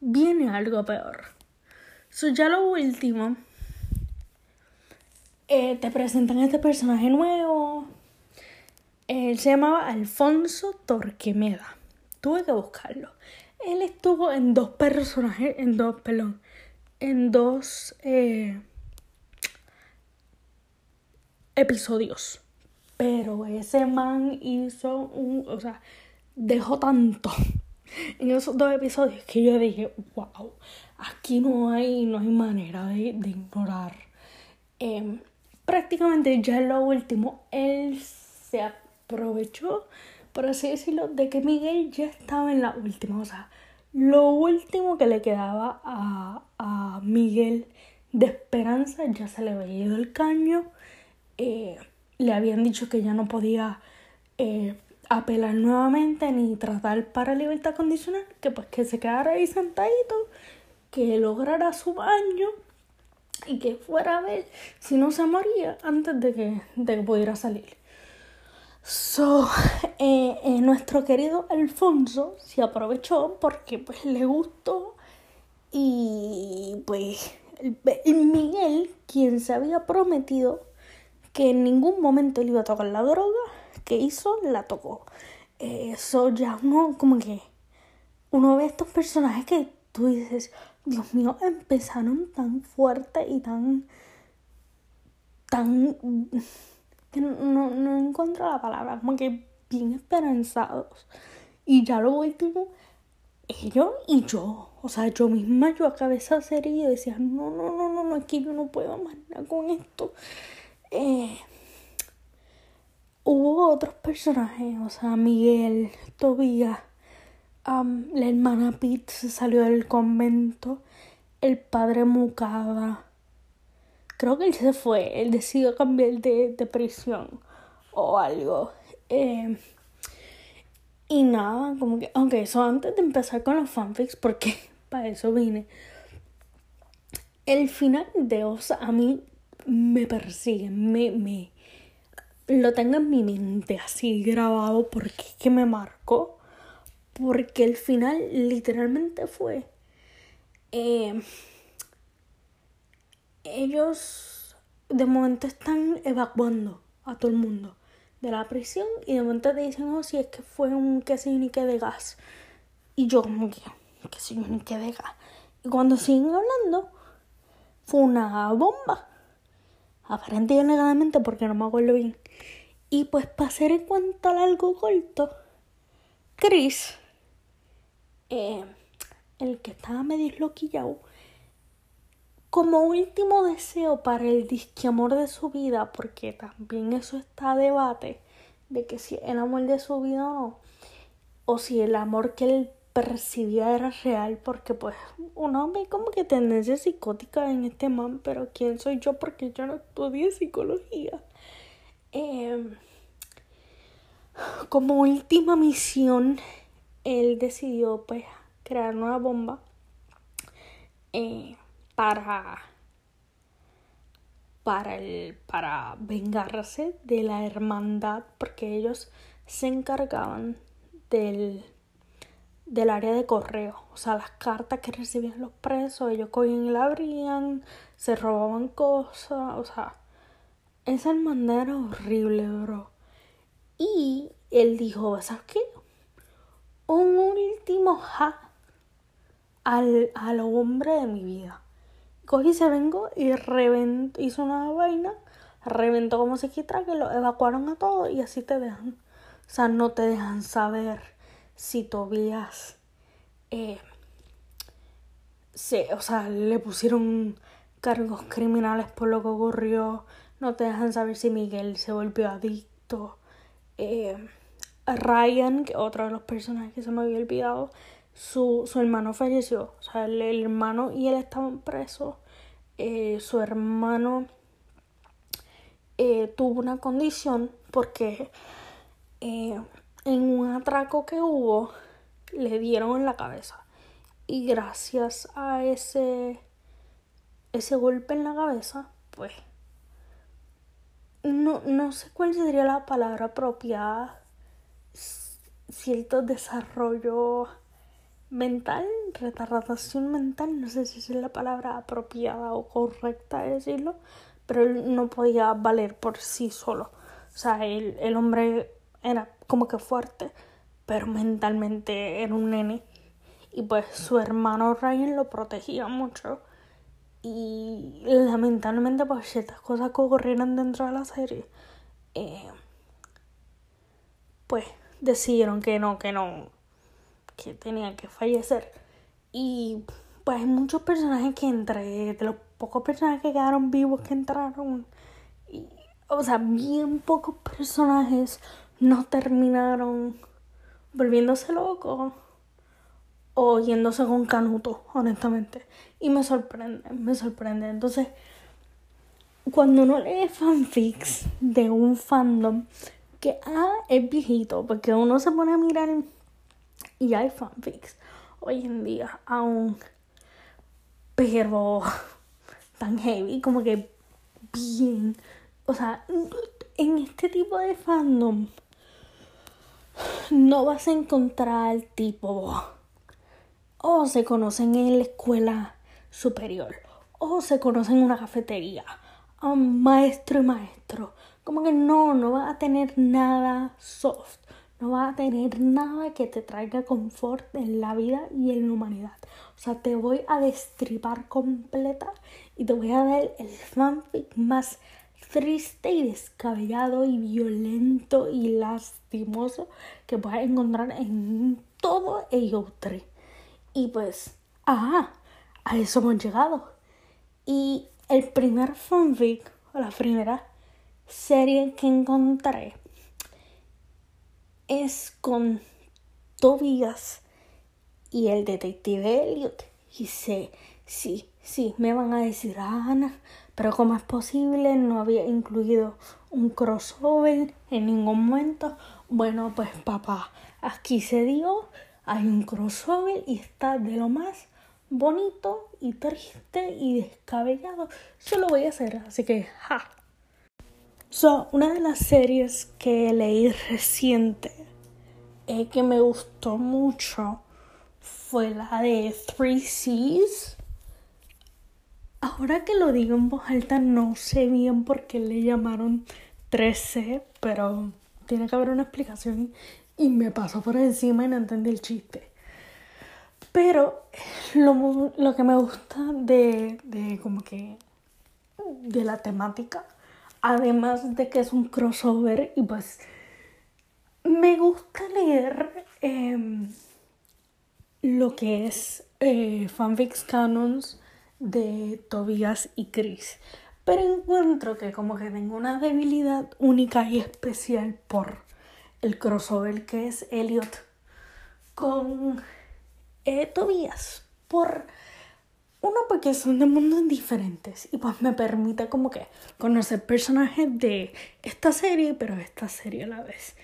viene algo peor. So, ya lo último, eh, te presentan este personaje nuevo. Él se llamaba Alfonso Torquemeda. Tuve que buscarlo. Él estuvo en dos personajes, en dos, perdón, en dos eh, episodios. Pero ese man hizo un, o sea, dejó tanto en esos dos episodios que yo dije, wow, aquí no hay, no hay manera de, ignorar. Em, prácticamente ya en lo último, él se aprovechó, por así decirlo, de que Miguel ya estaba en la última. O sea, lo último que le quedaba a, a Miguel de esperanza ya se le había ido el caño. Eh, le habían dicho que ya no podía eh, apelar nuevamente ni tratar para libertad condicional, que pues que se quedara ahí sentadito, que lograra su baño y que fuera a ver si no se moría antes de que, de que pudiera salir. So, eh, nuestro querido Alfonso se aprovechó porque pues le gustó y pues el, Miguel, quien se había prometido que en ningún momento le iba a tocar la droga, que hizo, la tocó. Eso ya uno como que uno ve estos personajes que tú dices, Dios mío, empezaron tan fuerte y tan tan que no, no encuentro la palabra, como que bien esperanzados. Y ya lo último, ellos y yo, o sea, yo misma, yo a cabeza seria y decía, no, no, no, no, no, es que yo no puedo más nada con esto. Eh, hubo otros personajes, o sea, Miguel, Tobías, la hermana Pete se salió del convento, el padre Mucada creo que él se fue, él decidió cambiar de, de prisión o algo. Eh, y nada, como que, aunque eso antes de empezar con los fanfics, porque para eso vine. El final de Osa a mí me persigue, me, me lo tengo en mi mente así grabado porque es que me marcó. Porque el final literalmente fue. Eh, ellos de momento están evacuando a todo el mundo de la prisión y de momento te dicen, oh, si es que fue un que y que de gas. Y yo como que, que si y que de gas. Y cuando siguen hablando, fue una bomba. Aparente y alegadamente porque no me acuerdo bien. Y pues para hacer en cuanto largo corto, Chris, eh, el que estaba medio loquillado, como último deseo para el disqueamor de su vida, porque también eso está a debate de que si el amor de su vida o no, o si el amor que él percibía era real, porque pues uno ve como que tendencia psicótica en este man, pero ¿quién soy yo? Porque yo no estudié psicología. Em, como última misión, él decidió pues crear una bomba. Eh, para para el para vengarse de la hermandad porque ellos se encargaban del del área de correo, o sea, las cartas que recibían los presos, ellos cogían y la abrían, se robaban cosas, o sea, esa hermandad era horrible, bro. Y él dijo, ¿sabes qué? un último ja al, al hombre de mi vida. Cogí y se vengo y reventó, hizo una vaina, reventó como se quita que lo evacuaron a todos y así te dejan. O sea, no te dejan saber si Tobías eh, se, o sea, le pusieron cargos criminales por lo que ocurrió. No te dejan saber si Miguel se volvió adicto. Eh, Ryan, que otro de los personajes que se me había olvidado, su, su hermano falleció. O sea, el, hermano y él estaban presos. Eh, su hermano eh, tuvo una condición porque eh, en un atraco que hubo le dieron en la cabeza. Y gracias a ese, ese golpe en la cabeza, pues no, no sé cuál sería la palabra apropiada. Cierto desarrollo mental, retardación mental, no sé si es la palabra apropiada o correcta de decirlo, pero él no podía valer por sí solo. O sea, el, el hombre era como que fuerte, pero mentalmente era un nene. Y pues su hermano Ryan lo protegía mucho. Y lamentablemente por ciertas cosas que ocurrieron dentro de la serie, eh, pues decidieron que no, que no, que tenía que fallecer. Y pues hay muchos personajes que entre, de los pocos personajes que quedaron vivos que entraron, y, o sea, bien pocos personajes no terminaron volviéndose locos o yéndose con Canuto, honestamente. Y me sorprende, me sorprende. Entonces, cuando uno lee fanfics de un fandom que ah, es viejito, porque uno se pone a mirar y hay fanfics hoy en día aún, pero tan heavy, como que bien, o sea, en este tipo de fandom no vas a encontrar tipo o se conocen en la escuela superior o se conocen en una cafetería a maestro y maestro como que no no va a tener nada soft no va a tener nada que te traiga confort en la vida y en la humanidad. O sea, te voy a destripar completa y te voy a dar el fanfic más triste y descabellado y violento y lastimoso que puedas encontrar en todo el outre. Y pues, ajá, a eso hemos llegado. Y el primer fanfic, o la primera serie que encontré, es con Tobias y el detective Elliot. Y sé, sí, sí, me van a decir, Ana, pero ¿cómo es posible? No había incluido un crossover en ningún momento. Bueno, pues papá, aquí se dio, hay un crossover y está de lo más bonito y triste y descabellado. Yo lo voy a hacer, así que ja. So, una de las series que leí reciente eh, que me gustó mucho fue la de Three Seas. Ahora que lo digo en voz alta, no sé bien por qué le llamaron 13, pero tiene que haber una explicación y me pasó por encima y no entendí el chiste. Pero lo, lo que me gusta de, de como que de la temática, además de que es un crossover y pues me gusta leer em, lo que es eh, fanfics canons de Tobias y Chris. Pero encuentro que como que tengo una debilidad única y especial por el crossover que es Elliot con eh, Tobias. Por uno porque son de mundos diferentes y pues me permite como que conocer personajes de esta serie, pero esta serie a la vez.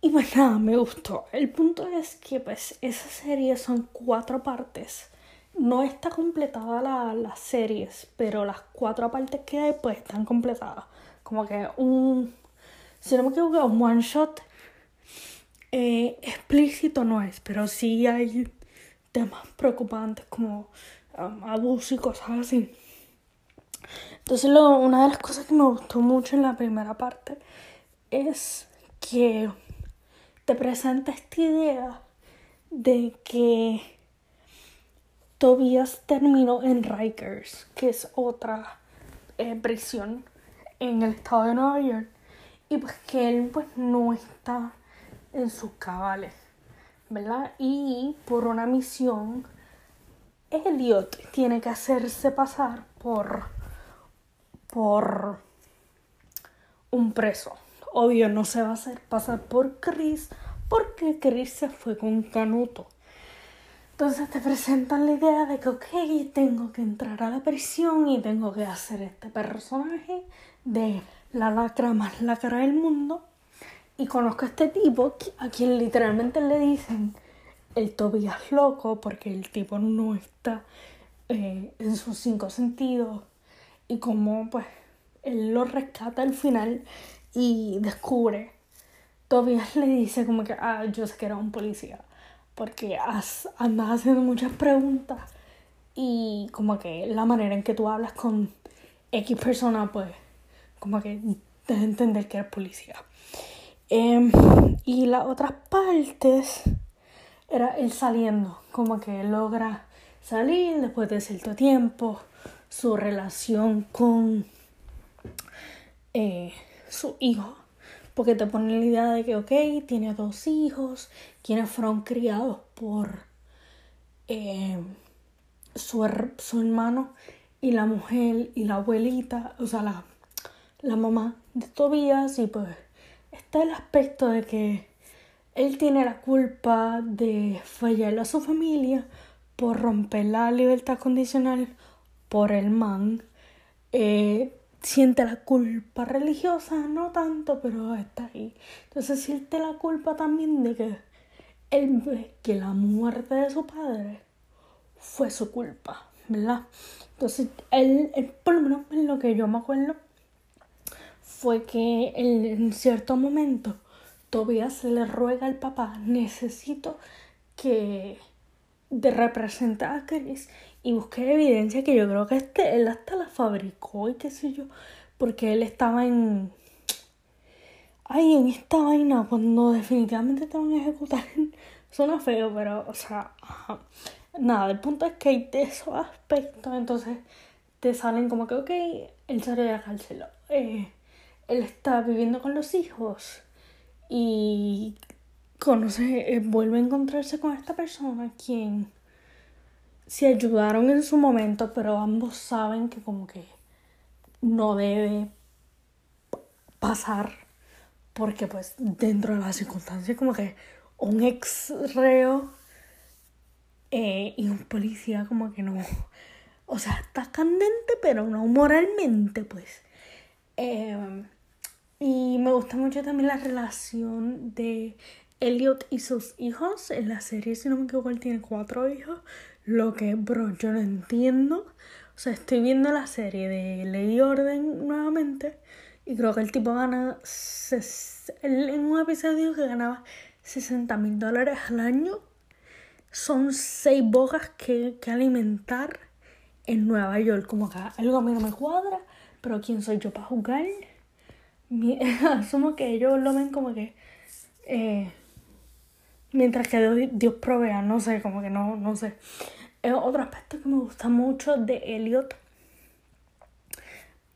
Y pues nada, me gustó. El punto es que pues esa serie son cuatro partes. No está completada la, las series, pero las cuatro partes que hay pues están completadas. Como que un, si no me equivoco, un one shot eh, explícito no es, pero sí hay temas preocupantes como um, abuso y cosas así. Entonces lo, una de las cosas que me gustó mucho en la primera parte es que te presenta esta idea de que Tobias terminó en Rikers, que es otra eh, prisión en el estado de Nueva York, y pues que él pues no está en sus cabales, ¿verdad? Y por una misión, Elliot tiene que hacerse pasar por por un preso. Obvio no se va a hacer pasar por Chris porque Chris se fue con Canuto. Entonces te presentan la idea de que, ok, tengo que entrar a la prisión y tengo que hacer este personaje de la lacra más lacra del mundo. Y conozco a este tipo a quien literalmente le dicen el Tobias loco porque el tipo no está eh, en sus cinco sentidos. Y como pues él lo rescata al final y descubre Tobias le dice como que, ah, yo sé que era un policía, porque has, andas haciendo muchas preguntas y como que la manera en que tú hablas con X persona, pues como que te entender que eres policía. Em, y las otras partes era él saliendo, como que logra salir después de cierto tiempo, su relación con eh, su hijo porque te pone la idea de que, ok, tiene dos hijos, quienes fueron criados por eh, su, su, hermano y la mujer y la abuelita, o sea, la, la mamá de Tobías, y pues está el aspecto de que él tiene la culpa de fallar a su familia por romper la libertad condicional por el man. Eh, siente la culpa religiosa, no tanto, pero está ahí. Entonces siente la culpa también de que él que la muerte de su padre fue su culpa, ¿verdad? Entonces, él, por lo menos en lo que yo me acuerdo, fue que en cierto momento todavía se le ruega al papá, necesito que de representar a Chris y busqué evidencia que yo creo que este, él hasta la fabricó y qué sé yo, porque él estaba en... Ay, en esta vaina, cuando definitivamente te van a ejecutar, suena feo, pero, o sea, nada, el punto es que hay de esos aspectos, entonces te salen como que, ok, él sale de la cárcel, eh, él está viviendo con los hijos y conoce, eh, vuelve a encontrarse con esta persona, quien se ayudaron en su momento, pero ambos saben que como que no debe pasar porque pues dentro de las circunstancias como que un ex reo eh, y un policía como que no, o sea, está candente pero no moralmente pues. Em, y me gusta mucho también la relación de Elliot y sus hijos. En la serie, si no me equivoco, él tiene cuatro hijos. Lo que, bro, yo no entiendo. O sea, estoy viendo la serie de Ley y Orden nuevamente. Y creo que el tipo gana. En un episodio que ganaba 60 mil dólares al año. Son seis bocas que, que alimentar en Nueva York. Como que algo a mí no me cuadra. Pero ¿quién soy yo para jugar? asumo que ellos lo ven como que. Eh, mientras que Dios, provea, no sé, como que no, no sé. otro aspecto que me gusta mucho de Elliot,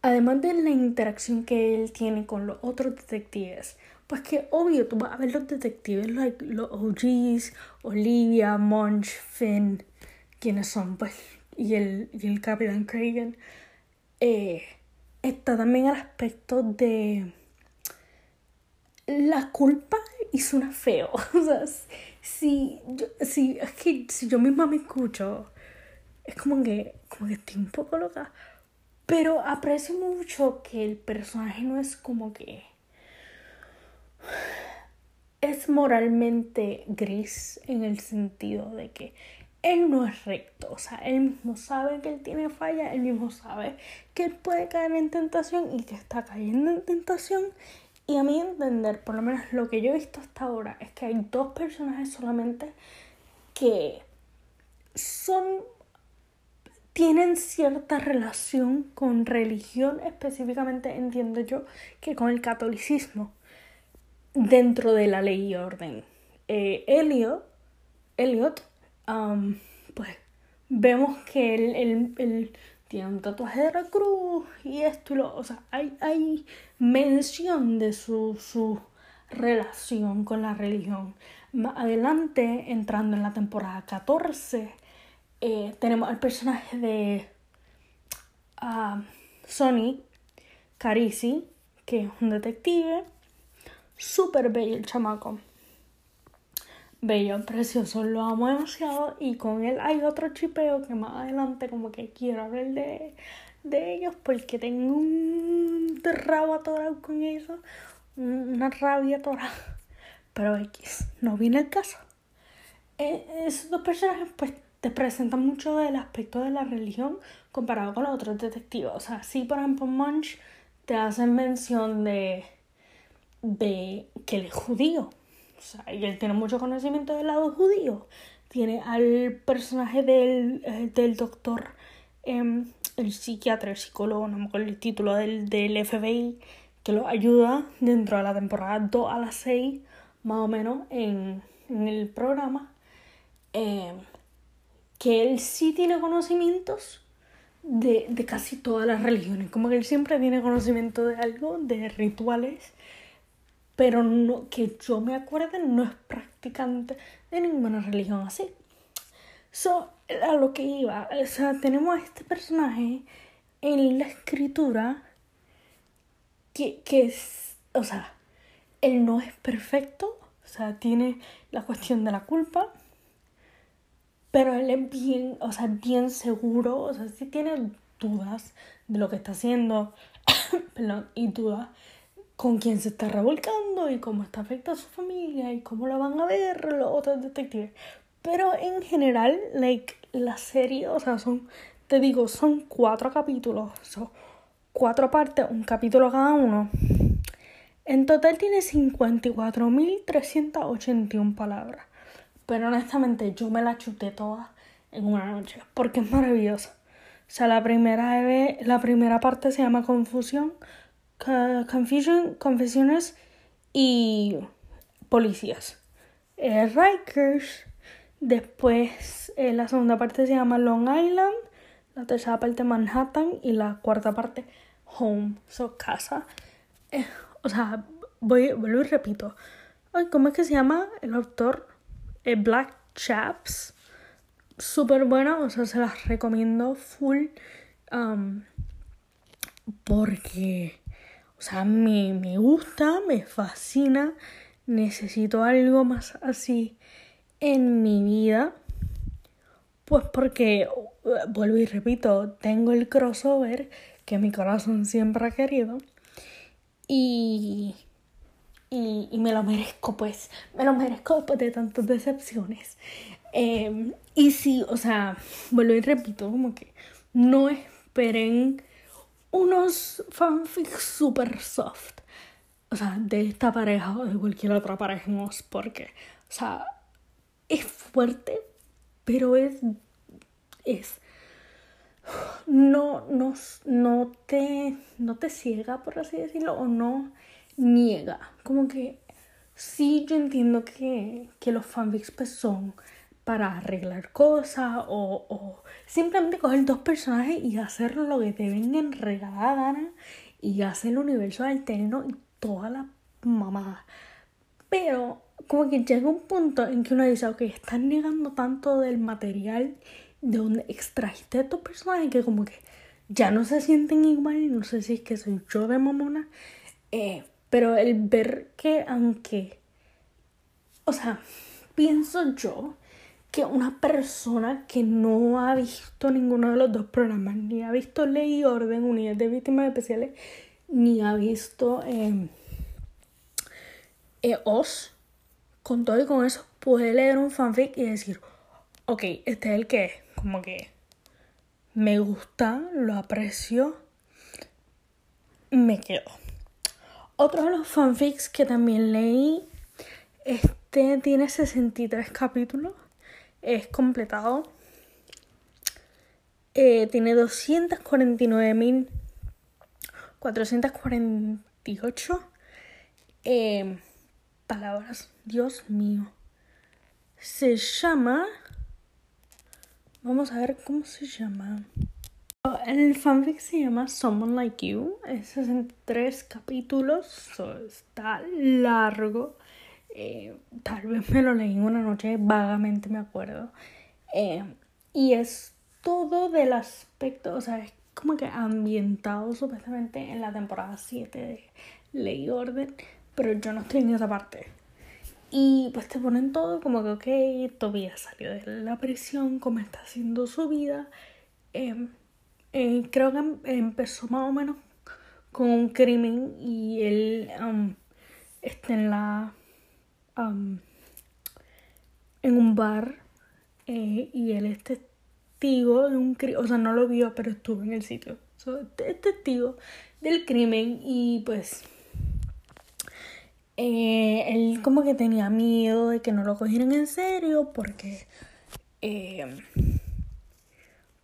además de la interacción que él tiene con los otros detectives, pues que obvio tú vas a ver los detectives, like, los OGs, Olivia, Munch, Finn, quienes son, pues, y el, y el Capitán Cragen. Eh, está también el aspecto de la culpa y suena feo. O sea, si yo, si, es que si yo misma me escucho, es como que, como que estoy un poco loca. Pero aprecio mucho que el personaje no es como que. Es moralmente gris en el sentido de que él no es recto. O sea, él mismo sabe que él tiene falla, él mismo sabe que él puede caer en tentación y que está cayendo en tentación y a mí entender, por lo menos lo que yo he visto hasta ahora, es que hay dos personajes solamente que son tienen cierta relación con religión, específicamente entiendo yo que con el catolicismo dentro de la ley y orden. Eh, Elliot, pues vemos que él, él, tiene un tatuaje de la cruz y esto y lo, o sea, hay, hay mención de su, su relación con la religión. Más adelante, entrando en la temporada 14, eh, tenemos al personaje de uh, Sonny Carisi, que es un detective, súper bello el chamaco bello, precioso, lo amo demasiado y con él hay otro chipeo que más adelante como que quiero hablar de, de ellos porque tengo un rabo atorado con eso, una rabia atorada, pero X, no viene el caso. Eh, esos dos personajes pues te presentan mucho del aspecto de la religión comparado con los otros detectives, o sea, sí por ejemplo Munch te hacen mención de, de que él es judío, y él tiene mucho conocimiento del lado judío. Tiene al personaje del, eh, del doctor, em, el psiquiatra, el psicólogo, no me acuerdo el título del, del FBI, que lo ayuda dentro de la temporada 2 a las 6, más o menos, en, en el programa. Em, que él sí tiene conocimientos de, de, casi todas las religiones. Como que él siempre tiene conocimiento de algo, de rituales pero no, que yo me acuerde no es practicante de ninguna religión así. So, a lo que iba, o sea, tenemos a este personaje en la escritura que, que es, o sea, él no es perfecto, o sea, tiene la cuestión de la culpa, pero él es bien, o sea, bien seguro, o sea, sí tiene dudas de lo que está haciendo, perdón, y dudas con quién se está revolcando y cómo está afectando a su familia y cómo lo van a ver los otros detectives. Pero en general, like, la serie, o sea, son, te digo, son cuatro capítulos, son cuatro partes, un capítulo cada uno. En total tiene 54.381 palabras. Pero honestamente yo me la chuté toda en una noche porque es maravillosa. O sea, la primera, la primera parte se llama Confusión, Confusion, Confesiones y Policías. Eh, Rikers. Después eh, la segunda parte se llama Long Island. La tercera parte Manhattan. Y la cuarta parte Home. So casa. Eh, o sea, voy, vuelvo y repito. Ay, ¿Cómo es que se llama el autor? Black Chaps. Súper buena. O sea, se las recomiendo full. Porque sea, me, me gusta, me fascina, necesito algo más así en mi vida. Pues porque, vuelvo y repito, tengo el crossover que mi corazón siempre ha querido. Y, y, me lo merezco, pues. Me lo merezco después de tantas decepciones. Em, y sí, o sea, vuelvo y repito, como que no esperen unos fanfics super soft. O sea, de esta pareja o de cualquier otra pareja en Oz, porque, o sea, es fuerte, pero es. es. No, no, no, te, no te ciega, por así decirlo, o no niega. Como que sí, yo entiendo que, que los fanfics pues, son para arreglar cosas o, o simplemente coger dos personajes y hacer lo que te venga en regalada y hacer el universo alterno y toda la mamada. Pero como que llega un punto en que uno dice, ok, estás negando tanto del material de donde extrajiste estos personajes que como que ya no se sienten igual, no sé si es que soy yo de mamona, eh, pero el ver que aunque, o sea, pienso yo que una persona que no ha visto ninguno de los dos programas, ni ha visto Ley y Orden, Unidad de Víctimas Especiales, ni ha visto eh, eh, Oz, con todo y con eso, puede leer un fanfic y decir, ok, este es el que como que me gusta, lo aprecio, me quedo. Otro de los fanfics que también leí, este tiene 63 capítulos es completado. Eh, tiene 249.448 eh, palabras. Dios mío. se llama... Vamos a ver cómo se llama. El fanfic se llama Someone Like You. Es 63 capítulos. está largo. Eh, tal vez me lo leí en una noche, vagamente me acuerdo. Eh, y es todo del aspecto, o sea, es como que ambientado supuestamente en la temporada 7 de Ley Orden, pero yo no estoy en esa parte. Y pues te ponen todo como que, ok, Tobias salió de la prisión, cómo está haciendo su vida. Em, eh, creo que em, empezó más o menos con un crimen y él está en la. En un bar eh, y él es testigo de un crimen, o sea, no lo vio, pero estuvo en el sitio. es testigo del crimen y pues eh, él como que tenía miedo de que no lo cogieran en serio porque eh,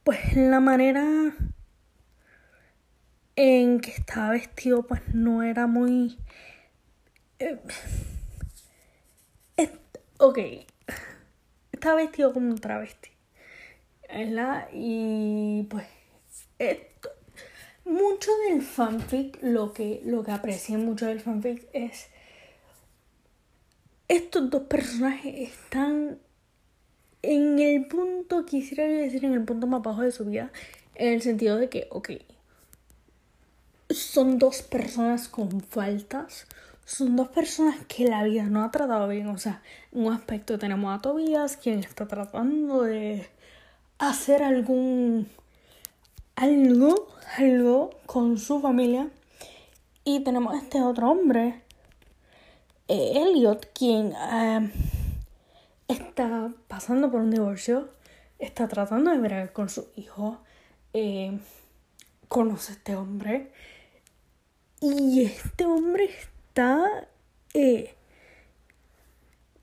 pues la manera en que estaba vestido pues no era muy eh, ok estaba vestido como un travesti ¿verdad? y pues esto, mucho del fanfic lo que lo que aprecié mucho del fanfic es estos dos personajes están en el punto, quisiera decir, en el punto más bajo de su vida, en el sentido de que, ok, son dos personas con faltas, son dos personas que la vida no ha tratado bien, o sea, en un aspecto tenemos a Tobias, quien está tratando de hacer algún algo, algo con su familia, y tenemos a este otro hombre eh, Elliot, quien em, está pasando por un divorcio, está tratando de ver con su hijo, eh, conoce a este hombre. Y este hombre está eh,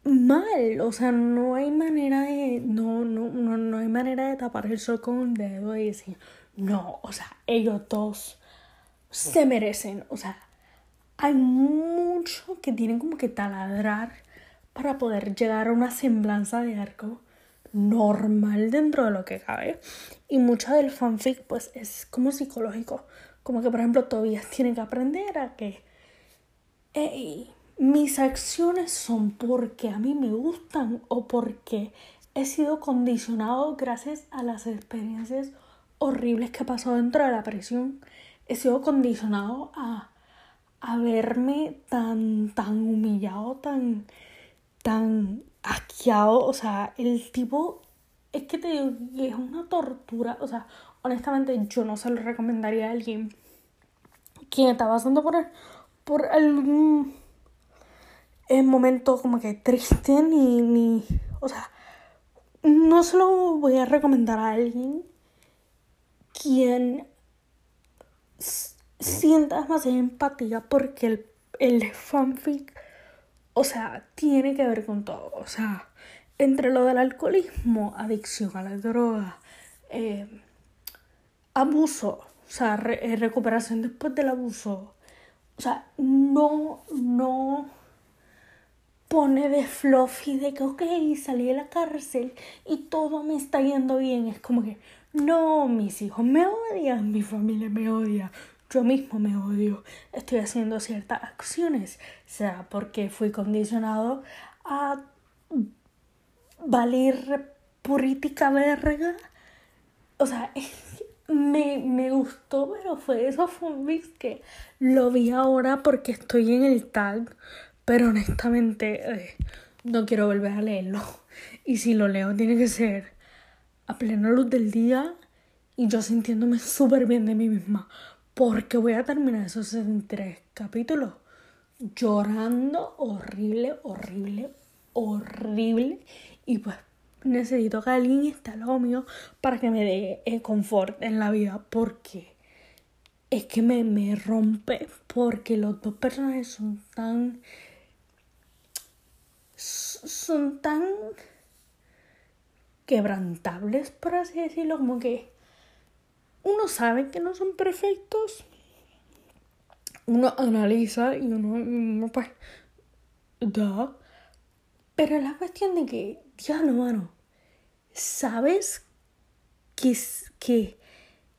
mal, o sea, no hay manera de, no, no, no, no hay manera de tapar el sol con un dedo y decir, no, o sea, ellos dos se merecen, o sea, hay mucho que tienen como que taladrar para poder llegar a una semblanza de arco normal dentro de lo que cabe. Y mucho del fanfic pues es como psicológico. Como que por ejemplo Tobias tiene que aprender a que mis acciones son porque a mí me gustan o porque he sido condicionado gracias a las experiencias horribles que he pasado dentro de la prisión. He sido condicionado a a verme tan, tan humillado, tan, tan asqueado. O sea, el tipo, es que te digo es una tortura. O sea, honestamente yo no se lo recomendaría a alguien quien está pasando por, por algún momento como que triste ni, ni, o sea, no se lo voy a recomendar a alguien quien sientas más empatía porque el, el fanfic, o sea, tiene que ver con todo. O sea, entre lo del alcoholismo, adicción a la droga, eh, abuso, o sea, eh, recuperación después del abuso. O sea, no, no pone de fluffy de que, ok, salí de la cárcel y todo me está yendo bien. Es como que, no, mis hijos me odian, mi familia me odia, yo mismo me odio, estoy haciendo ciertas acciones, sea porque fui condicionado a valer política verga. O sea, me, me gustó, pero fue eso fue un que lo vi ahora porque estoy en el tag, pero honestamente eh, no quiero volver a leerlo. Y si lo leo tiene que ser a plena luz del día y yo sintiéndome súper bien de mí misma porque voy a terminar esos tres capítulos llorando horrible, horrible, horrible. Y pues necesito que alguien esté al lado mío para que me dé el confort en la vida. Porque es que me, me rompe. Porque los dos personajes son tan. Son tan quebrantables, por así decirlo, como que uno sabe que no son perfectos, uno analiza y uno, pues, da, Pero la cuestión de que, diablo, mano, ¿sabes que, que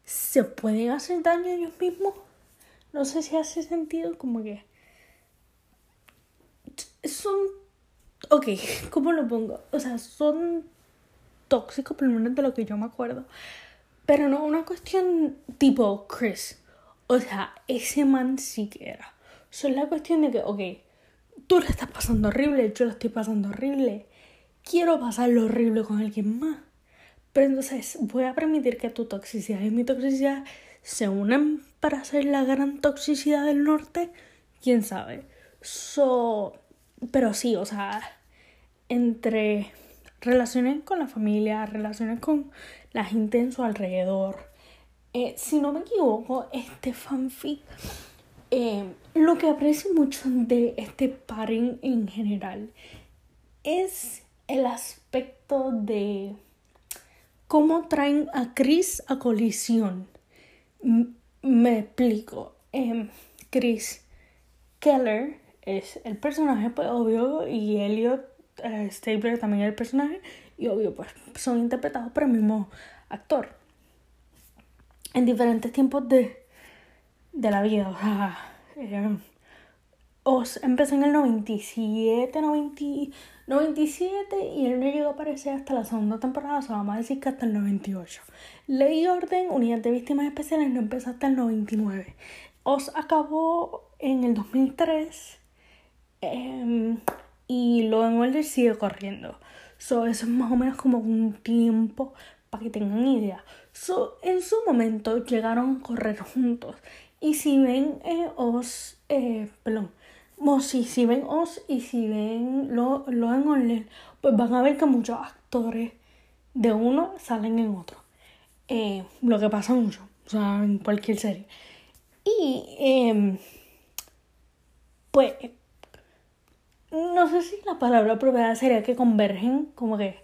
se pueden hacer daño a ellos mismos? No sé si hace sentido, como que son, ok, ¿cómo lo pongo? O sea, son tóxicos, por lo menos de lo que yo me acuerdo. Pero no una cuestión tipo Chris. O sea, ese man sí que era. Solo la cuestión de que, ok, tú le estás pasando horrible, yo lo estoy pasando horrible. Quiero pasar lo horrible con alguien más. Pero entonces voy a permitir que tu toxicidad y mi toxicidad se unan para hacer la gran toxicidad del norte. ¿Quién sabe? So, pero sí, o sea, entre relaciones con la familia, relaciones con la gente en su alrededor. Eh, si no me equivoco, este fanfic, eh, lo que aprecio mucho de este paring en general es el aspecto de cómo traen a Chris a colisión. me explico. Eh, Chris Keller es el personaje, pues obvio, y Elliot eh, Stabler también es el personaje, y obvio, pues son interpretados por el mismo actor. En diferentes tiempos de, de la vida, eh, os empezó en el 97, 90, 97 y él no llegó a aparecer hasta la segunda temporada, o sea, vamos a decir que hasta el 98. Ley y Orden, Unidad de Víctimas Especiales, no empezó hasta el 99. Os acabó en el 2003 Em, y lo en Order sigue corriendo. So, eso es más o menos como un tiempo para que tengan idea. So, en su momento llegaron a correr juntos. Y si ven eh, eh, perdón, si, si ven Os y si ven lo, lo en Order, pues van a ver que muchos actores de uno salen en otro. Eh, lo que pasa mucho, o sea, en cualquier serie. Y em, pues no sé si la palabra apropiada sería que convergen, como que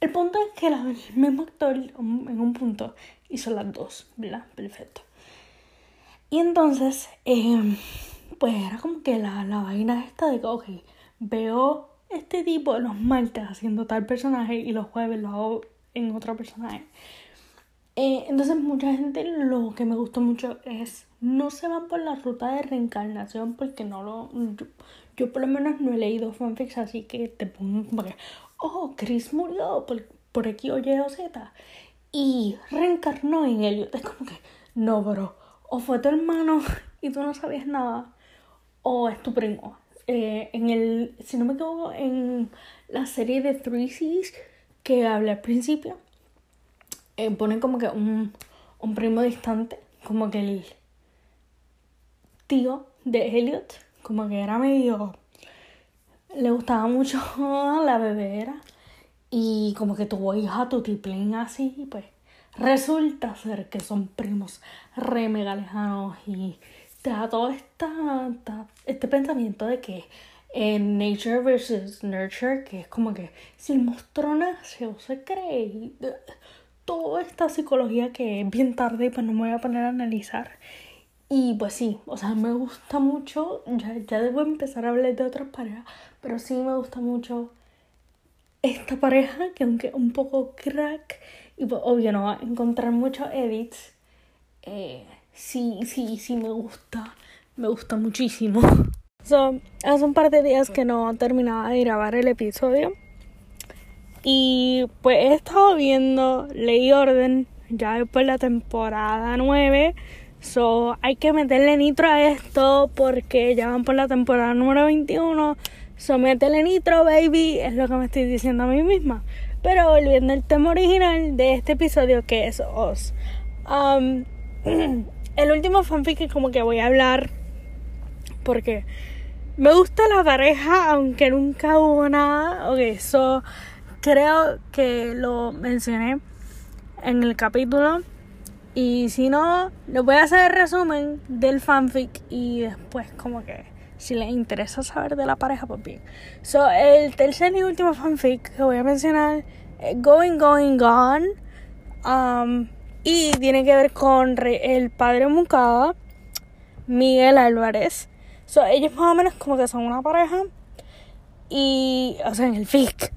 el punto es que el mismo actor en un punto hizo las dos, ¿verdad? Perfecto. Y entonces, em, pues era como que la, la vaina esta de que, ok, veo este tipo los martes haciendo tal personaje y los jueves lo hago en otro personaje. Eh, entonces mucha gente lo que me gustó mucho es no se van por la ruta de reencarnación porque no lo yo por lo menos no he leído fanfics, así que te pongo como que, oh, Chris murió por, por aquí o Y Z. Y reencarnó en Elliot. Es como que, no, bro. O fue tu hermano y tú no sabías nada. O es tu primo. Eh, en el, si no me equivoco, en la serie de Three Seas que hablé al principio, eh, ponen como que un, un primo distante, como que el tío de Elliot como que era medio... Le gustaba mucho la bebera y como que tuvo hija tiplín así, pues resulta ser que son primos re mega lejanos y da todo esta, este pensamiento de que en nature versus nurture, que es como que si el monstruo nace o se cree, toda esta psicología que es bien tarde y pues no me voy a poner a analizar. Y pues sí, o sea, me gusta mucho, ya, ya debo empezar a hablar de otras parejas, pero sí me gusta mucho esta pareja, que aunque un poco crack, y pues obvio no va a encontrar muchos edits, eh, sí, sí, sí me gusta, me gusta muchísimo. So, hace un par de días que no terminaba de grabar el episodio. Y pues he estado viendo Ley Orden ya después de la temporada 9 So, hay que meterle nitro a esto porque ya van por la temporada número 21. So, métele nitro, baby, es lo que me estoy diciendo a mí misma. Pero volviendo al tema original de este episodio, que es Oz. Um, el último fanfic que como que voy a hablar porque me gusta la pareja, aunque nunca hubo nada. Ok, eso creo que lo mencioné en el capítulo y si no, les voy a hacer el resumen del fanfic y después como que si les interesa saber de la pareja, pues bien. So, el tercer y último fanfic que voy a mencionar es Going, Going, Gone. Um, y tiene que ver con el padre Mukada, Miguel Álvarez. So, ellos más o menos como que son una pareja. Y, o sea, en el fic.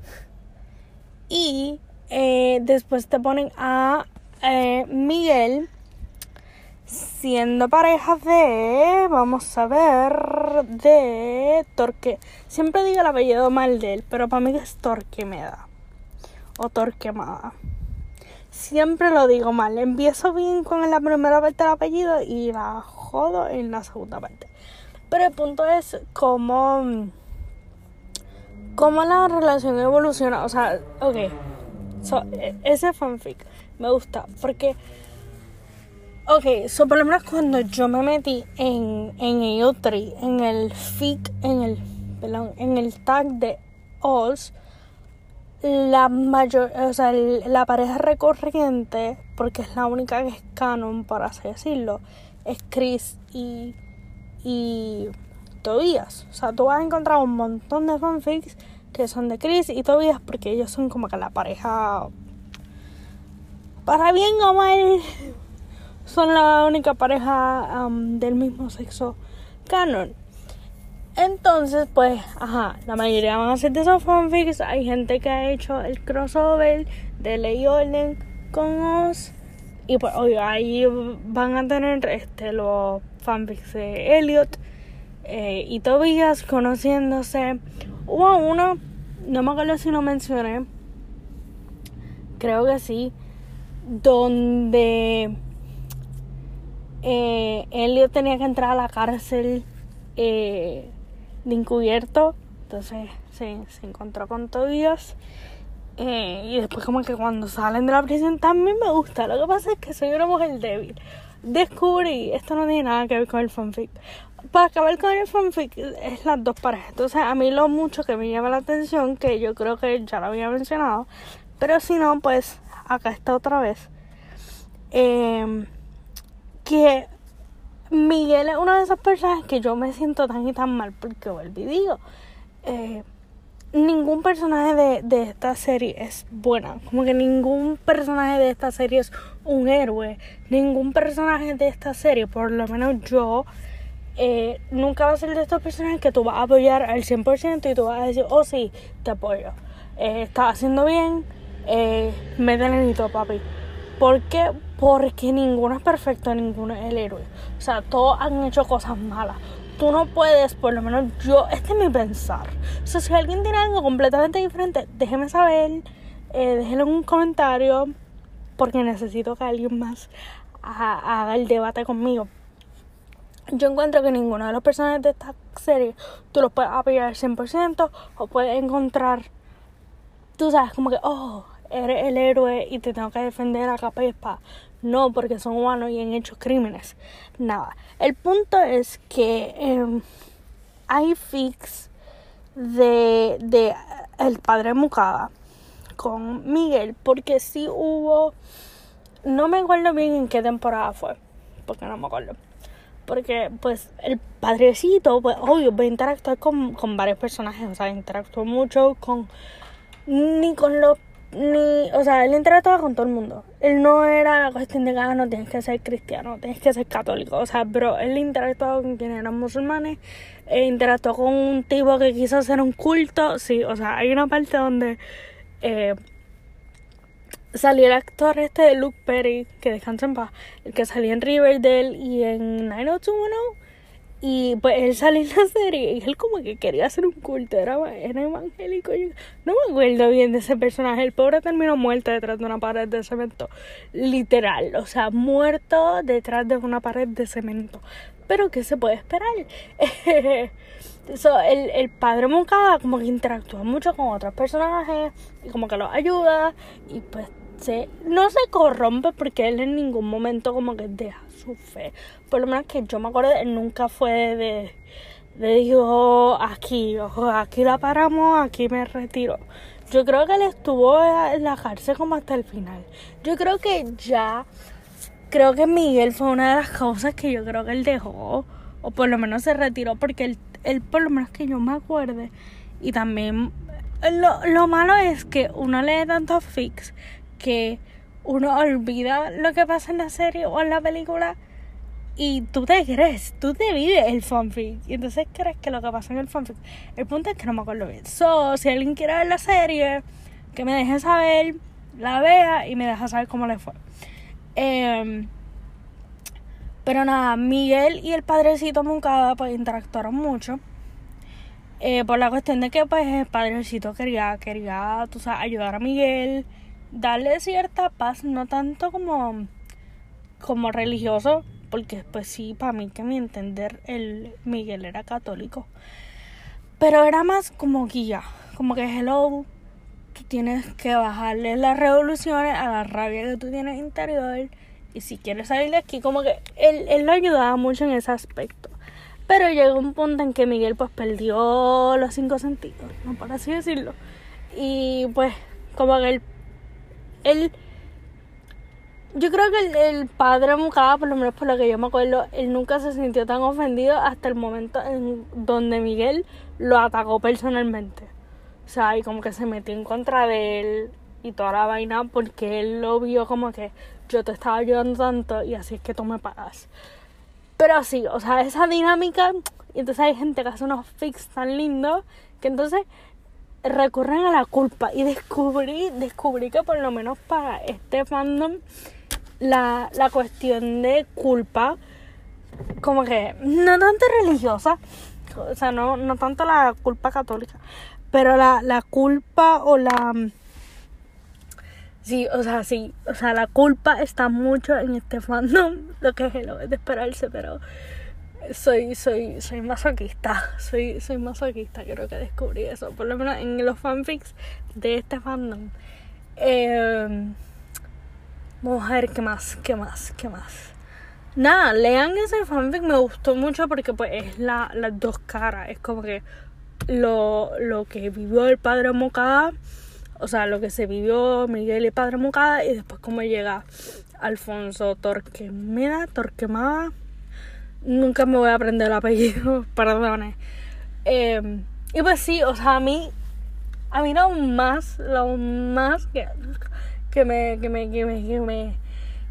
Y eh, después te ponen a eh, Miguel siendo pareja de, vamos a ver, de Torque. Siempre digo el apellido mal de él, pero para mí es Torquemeda. O Torquemada. Siempre lo digo mal. Empiezo bien con la primera parte del apellido y la jodo en la segunda parte. Pero el punto es cómo, cómo la relación evoluciona. O sea, ok. E, ese fanfic me gusta porque Ok, so por lo menos cuando yo me metí en, en EU3, en el fic, en el, perdón, en el tag de Oz, la mayor, o sea, la pareja recurrente, porque es la única que es canon, por así decirlo, es Chris y, y Tobias. O sea, tú vas a encontrar un montón de fanfics que son de Chris y Tobias porque ellos son como que la pareja para bien o mal son la única pareja del mismo sexo canon. Entonces, pues, ajá, la mayoría van a ser de esos fanfics. Hay gente que ha hecho el crossover de Ley Orden con Oz. Y pues, oye, ahí van a tener este, los fanfics de Elliot eh, y Tobias conociéndose. Hubo uno, no me acuerdo si lo mencioné, creo que sí, donde eh, Elliot tenía que entrar a la cárcel eh, de encubierto. Entonces se, se encontró con Tobias. Eh, y después como que cuando salen de la prisión también me gusta. Lo que pasa es que soy una mujer débil. Descubrí, esto no tiene nada que ver con el fanfic. Para acabar con el fanfic es las dos parejas. Entonces a mí lo mucho que me llama la atención, que yo creo que ya lo había mencionado. Pero si no, pues acá está otra vez. Eh, que Miguel es una de esas personas que yo me siento tan y tan mal porque vuelvo y digo, eh, ningún personaje de, de, esta serie es buena, como que ningún personaje de esta serie es un héroe, ningún personaje de esta serie, por lo menos yo, eh, nunca va a ser de estos personajes que tú vas a apoyar al 100% y tú vas a decir, oh sí, te apoyo, eh, estás haciendo bien, eh, métele en papi. ¿Por qué? Porque ninguno es perfecto, ninguno es el héroe. O sea, todos han hecho cosas malas. Tú no puedes, por lo menos yo, este es mi pensar. O sea, si alguien tiene algo completamente diferente, déjeme saber, eh, déjenlo en un comentario, porque necesito que alguien más haga el debate conmigo. Yo encuentro que ninguno de los personajes de esta serie tú los puedes apoyar al 100% o puedes encontrar, tú sabes, como que, oh, eres el héroe y te tengo que defender a capa y espada. No, porque son humanos y han hecho crímenes. Nada. El punto es que em, hay fix de, de el padre Mucada con Miguel, porque sí hubo. No me acuerdo bien en qué temporada fue, porque no me acuerdo. Porque, pues, el padrecito, pues, obvio, va a interactuar con, con varios personajes, o sea, interactuó mucho con. Ni con los ni, o sea, él interactuaba con todo el mundo. Él no era la cuestión de que ah, no tienes que ser cristiano, tienes que ser católico. O sea, pero él interactuaba con quienes eran musulmanes, e interactuó con un tipo que quiso hacer un culto. Sí, o sea, hay una parte donde eh, salió el actor este de Luke Perry, que descansa en paz, el que salía en Riverdale y en 90210 y pues él sale en la serie y él como que quería hacer un culto, era, era evangélico. no me acuerdo bien de ese personaje. El pobre terminó muerto detrás de una pared de cemento. Literal, o sea, muerto detrás de una pared de cemento. Pero ¿qué se puede esperar? el, el padre Moncada como que interactúa mucho con otros personajes y como que los ayuda y pues no se corrompe porque él en ningún momento como que deja su fe. Por lo menos que yo me acuerdo, él nunca fue de, de dijo aquí, aquí la paramos, aquí me retiro. Yo creo que él estuvo en la cárcel como hasta el final. Yo creo que ya, creo que Miguel fue una de las causas que yo creo que él dejó, o por lo menos se retiró, porque él, él por lo menos que yo me acuerde, y también lo, lo malo es que uno lee tantos fics que uno olvida lo que pasa en la serie o en la película y tú te crees, tú te vives el fanfic. Y entonces crees que lo que pasa en el fanfic. El punto es que no me acuerdo bien. So, si alguien quiere ver la serie, que me deje saber, la vea y me deja saber cómo le fue. Em, pero nada, Miguel y el padrecito Moncada pues interactuaron mucho. Eh, por la cuestión de que pues el padrecito quería, quería, tú sabes, ayudar a Miguel, darle cierta paz, no tanto como, como religioso, porque pues sí, para mí que mi entender, el Miguel era católico. Pero era más como guía, como que hello, tú tienes que bajarle las revoluciones a la rabia que tú tienes interior. Y si quieres salir de aquí, como que él, él lo ayudaba mucho en ese aspecto. Pero llegó un punto en que Miguel pues perdió los cinco sentidos, no por así decirlo. Y pues como que él, él yo creo que el, padre Mucada, por lo menos por lo que yo me acuerdo, él nunca se sintió tan ofendido hasta el momento en donde Miguel lo atacó personalmente. O sea, y como que se metió en contra de él y toda la vaina porque él lo vio como que yo te estaba ayudando tanto y así es que tú me pagas. Pero sí, o sea, esa dinámica, y entonces hay gente que hace unos fix tan lindos que entonces recurren a la culpa. Y descubrí, descubrí que por lo menos para este fandom la, la cuestión de culpa, como que no tanto religiosa, o sea, no, no tanto la culpa católica, pero la, la culpa o la... Sí, o sea, sí, o sea, la culpa está mucho en este fandom, lo que es lo de esperarse, pero soy, soy, soy masoquista, soy, soy masoquista, creo que descubrí eso, por lo menos en los fanfics de este fandom. Eh, a ver qué más, qué más, qué más. Nada, lean ese fanfic, me gustó mucho porque pues es la, las dos caras. Es como que lo, lo que vivió el padre Mocada, o sea, lo que se vivió Miguel y padre Mocada, y después cómo llega Alfonso Torquemada, Torquemada. Nunca me voy a aprender el apellido, perdone. Eh, y pues sí, o sea, a mí, a mí lo más, lo más que que me, que me, que me, que me,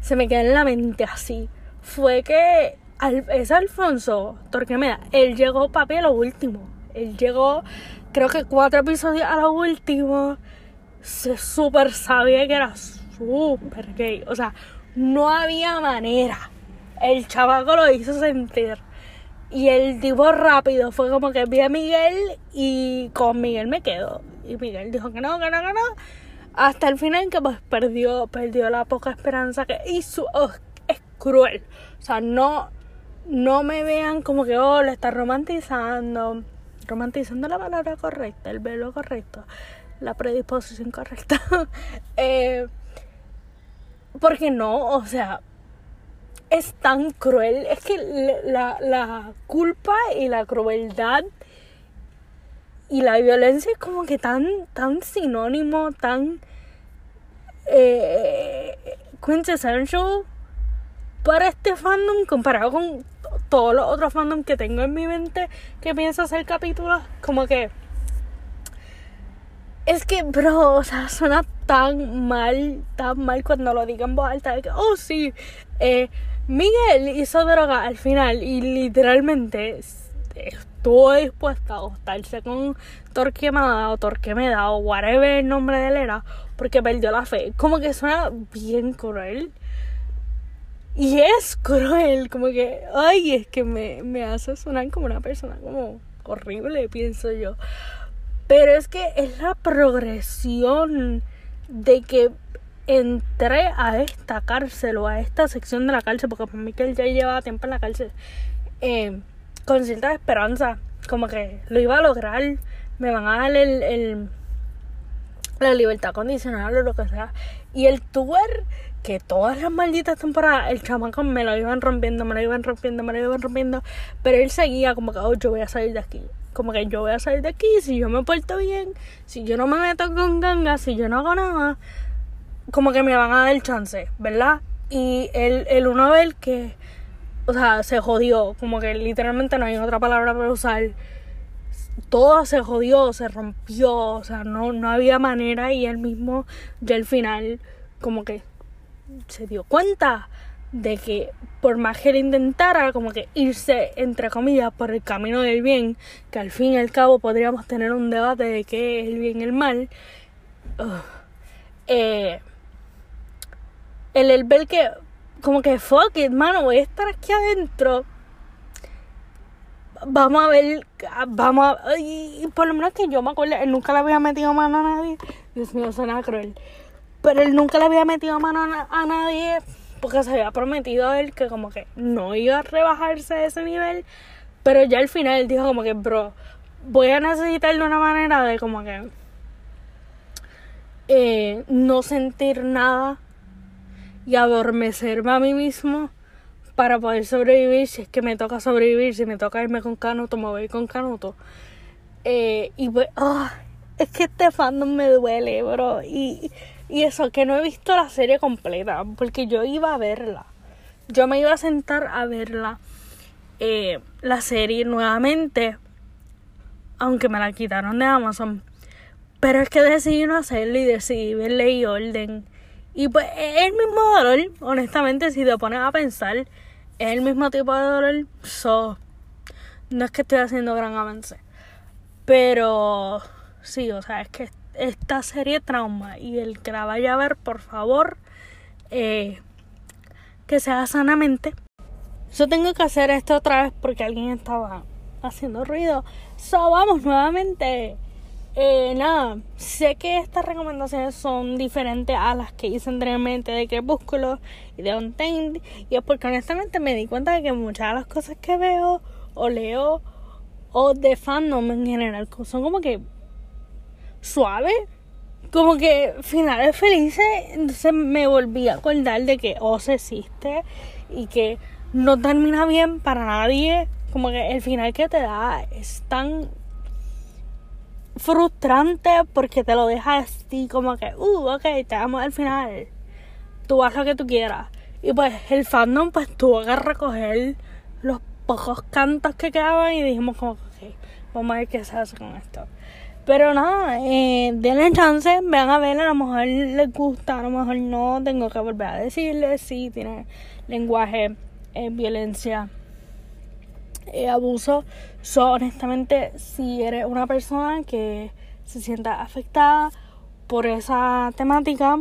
se me queda en la mente así, fue que al, es Alfonso Torquemeda, él llegó papi a lo último, él llegó creo que cuatro episodios a lo último, se súper sabía que era súper gay, o sea, no había manera, el chavaco lo hizo sentir. Y el tipo rápido fue como que vi a Miguel y con Miguel me quedo. Y Miguel dijo que no, que no, que no hasta el final que pues perdió, perdió la poca esperanza que hizo. Oh, es cruel. O sea, no, no me vean como que, oh, le está romantizando. Romantizando la palabra correcta, el velo correcto, la predisposición correcta. eh, porque no, o sea, es tan cruel. Es que la, la culpa y la crueldad y la violencia es como que tan, tan sinónimo, tan eh, quintessential para este fandom comparado con todos los otros fandom que tengo en mi mente que pienso hacer capítulos. Como que es que, bro, o sea, suena tan mal, tan mal cuando lo digan en voz alta. De que, oh, sí, eh, Miguel hizo droga al final y literalmente estuvo dispuesta a acostarse con Torquemada o Torquemeda o whatever el nombre de él era porque perdió la fe. Como que suena bien cruel. Y es cruel, como que, ay, es que me, me hace sonar como una persona como horrible, pienso yo. Pero es que es la progresión de que entré a esta cárcel o a esta sección de la cárcel, porque para mí que él ya llevaba tiempo en la cárcel. Eh, con cierta esperanza, como que lo iba a lograr, me van a dar el, la libertad condicional o lo que sea. Y el tour, que todas las malditas temporadas, el chamaco me lo iban rompiendo, me lo iban rompiendo, me lo iban rompiendo, pero él seguía como que, oh, yo voy a salir de aquí. Como que yo voy a salir de aquí si yo me porto bien, si yo no me meto con gangas, si yo no hago nada, como que me van a dar el chance, ¿verdad? Y el, el uno ver que o sea, se jodió, como que literalmente no hay otra palabra para usar. Todo se jodió, se rompió, o sea, no, no había manera y él mismo ya al final como que se dio cuenta de que por más que él intentara como que irse entre comillas por el camino del bien, que al fin y al cabo podríamos tener un debate de qué es el bien y el mal, eh, el, el ver que como que fuck it, mano, voy a estar aquí adentro. Vamos a ver, vamos a... Y por lo menos que yo me acuerdo, él nunca le había metido mano a nadie. Dios mío, suena cruel. Pero él nunca le había metido mano a, nadie porque se había prometido a él que como que no iba a rebajarse de ese nivel. Pero ya al final él dijo como que, bro, voy a necesitar de una manera de como que eh, no sentir nada y adormecerme a mí mismo para poder sobrevivir si es que me toca sobrevivir, si me toca irme con Canuto, me voy con Canuto. Eh, y pues, ah, es que este fandom me duele, bro. Y, y eso, que no he visto la serie completa, porque yo iba a verla. Yo me iba a sentar a verla, eh, la serie nuevamente, aunque me la quitaron de Amazon. Pero es que decidí no hacerlo y decidí verle y orden. Y pues es el mismo dolor, honestamente, si te pones a pensar, es el mismo tipo de dolor. So, no es que estoy haciendo gran avance. Pero sí, o sea, es que esta serie trauma y el que la vaya a ver, por favor, eh, que sea sanamente. Yo tengo que hacer esto otra vez porque alguien estaba haciendo ruido. So, vamos nuevamente. Eh, nada, sé que estas recomendaciones son diferentes a las que hice anteriormente de Crepúsculo y de Untamed. Y es porque honestamente me di cuenta de que muchas de las cosas que veo o leo o de fandom en general son como que suaves. Como que finales felices. Entonces me volví a acordar de que Oz existe y que no termina bien para nadie. Como que el final que te da es tan frustrante porque te lo deja así como que, uh, ok, te damos al final. Tú haz lo que tú quieras. Y pues el fandom pues tuvo que recoger los pocos cantos que quedaban y dijimos como, ok, vamos a ver qué se hace con esto. Pero nada, eh, denle chance, vean a ver, a lo mejor les gusta, a lo mejor no, tengo que volver a decirles si tiene lenguaje, eh, violencia eh, abuso. So, honestamente, si eres una persona que se sienta afectada por esa temática,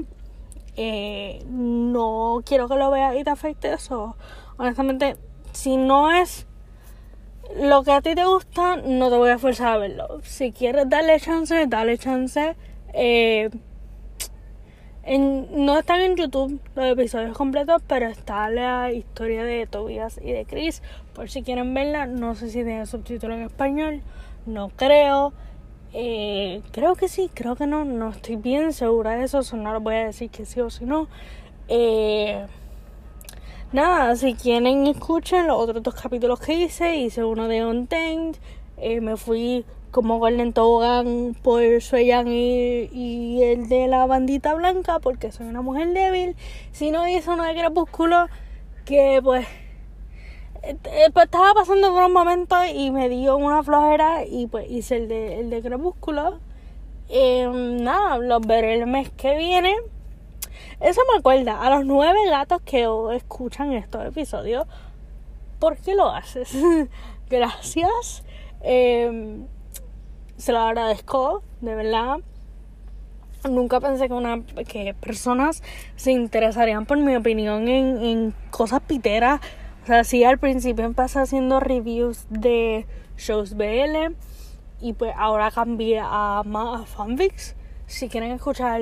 eh, no quiero que lo veas y te afecte eso. Honestamente, si no es lo que a ti te gusta, no te voy a forzar a verlo. Si quieres darle chance, dale chance. Eh, no están en YouTube los episodios completos, pero está la historia de Tobias y de Chris. Por si quieren verla, no sé si tiene subtítulo en español, no creo. Eh, creo que sí, creo que no, no estoy bien segura de eso, no les voy a decir que sí o si no. Eh, nada, si quieren escuchen los otros dos capítulos que hice, hice uno de Untamed, eh, me fui como Golden Tobogán por Sueyan y, el de la bandita blanca porque soy una mujer débil. Si no hice uno de crepúsculo que pues, eh, pues estaba pasando por un momento y me dio una flojera y pues hice el de, el de crepúsculo. Eh, nada, los veré el mes que viene. Eso me acuerda a los nueve gatos que escuchan estos episodios. ¿Por qué lo haces? Gracias. Eh, se lo agradezco, de verdad. Nunca pensé que, una, que personas se interesarían por mi opinión en, en cosas piteras. O sea, sí, al principio empecé haciendo reviews de shows BL y pues ahora cambié a más fanfics. Si quieren escuchar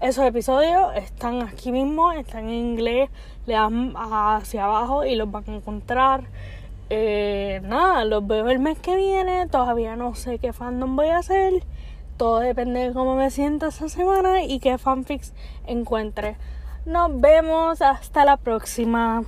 esos episodios, están aquí mismo, están en inglés, le dan hacia abajo y los van a encontrar. Eh, nada, los veo el mes que viene. Todavía no sé qué fandom voy a hacer. Todo depende de cómo me sienta esa semana y qué fanfics encuentre. Nos vemos hasta la próxima.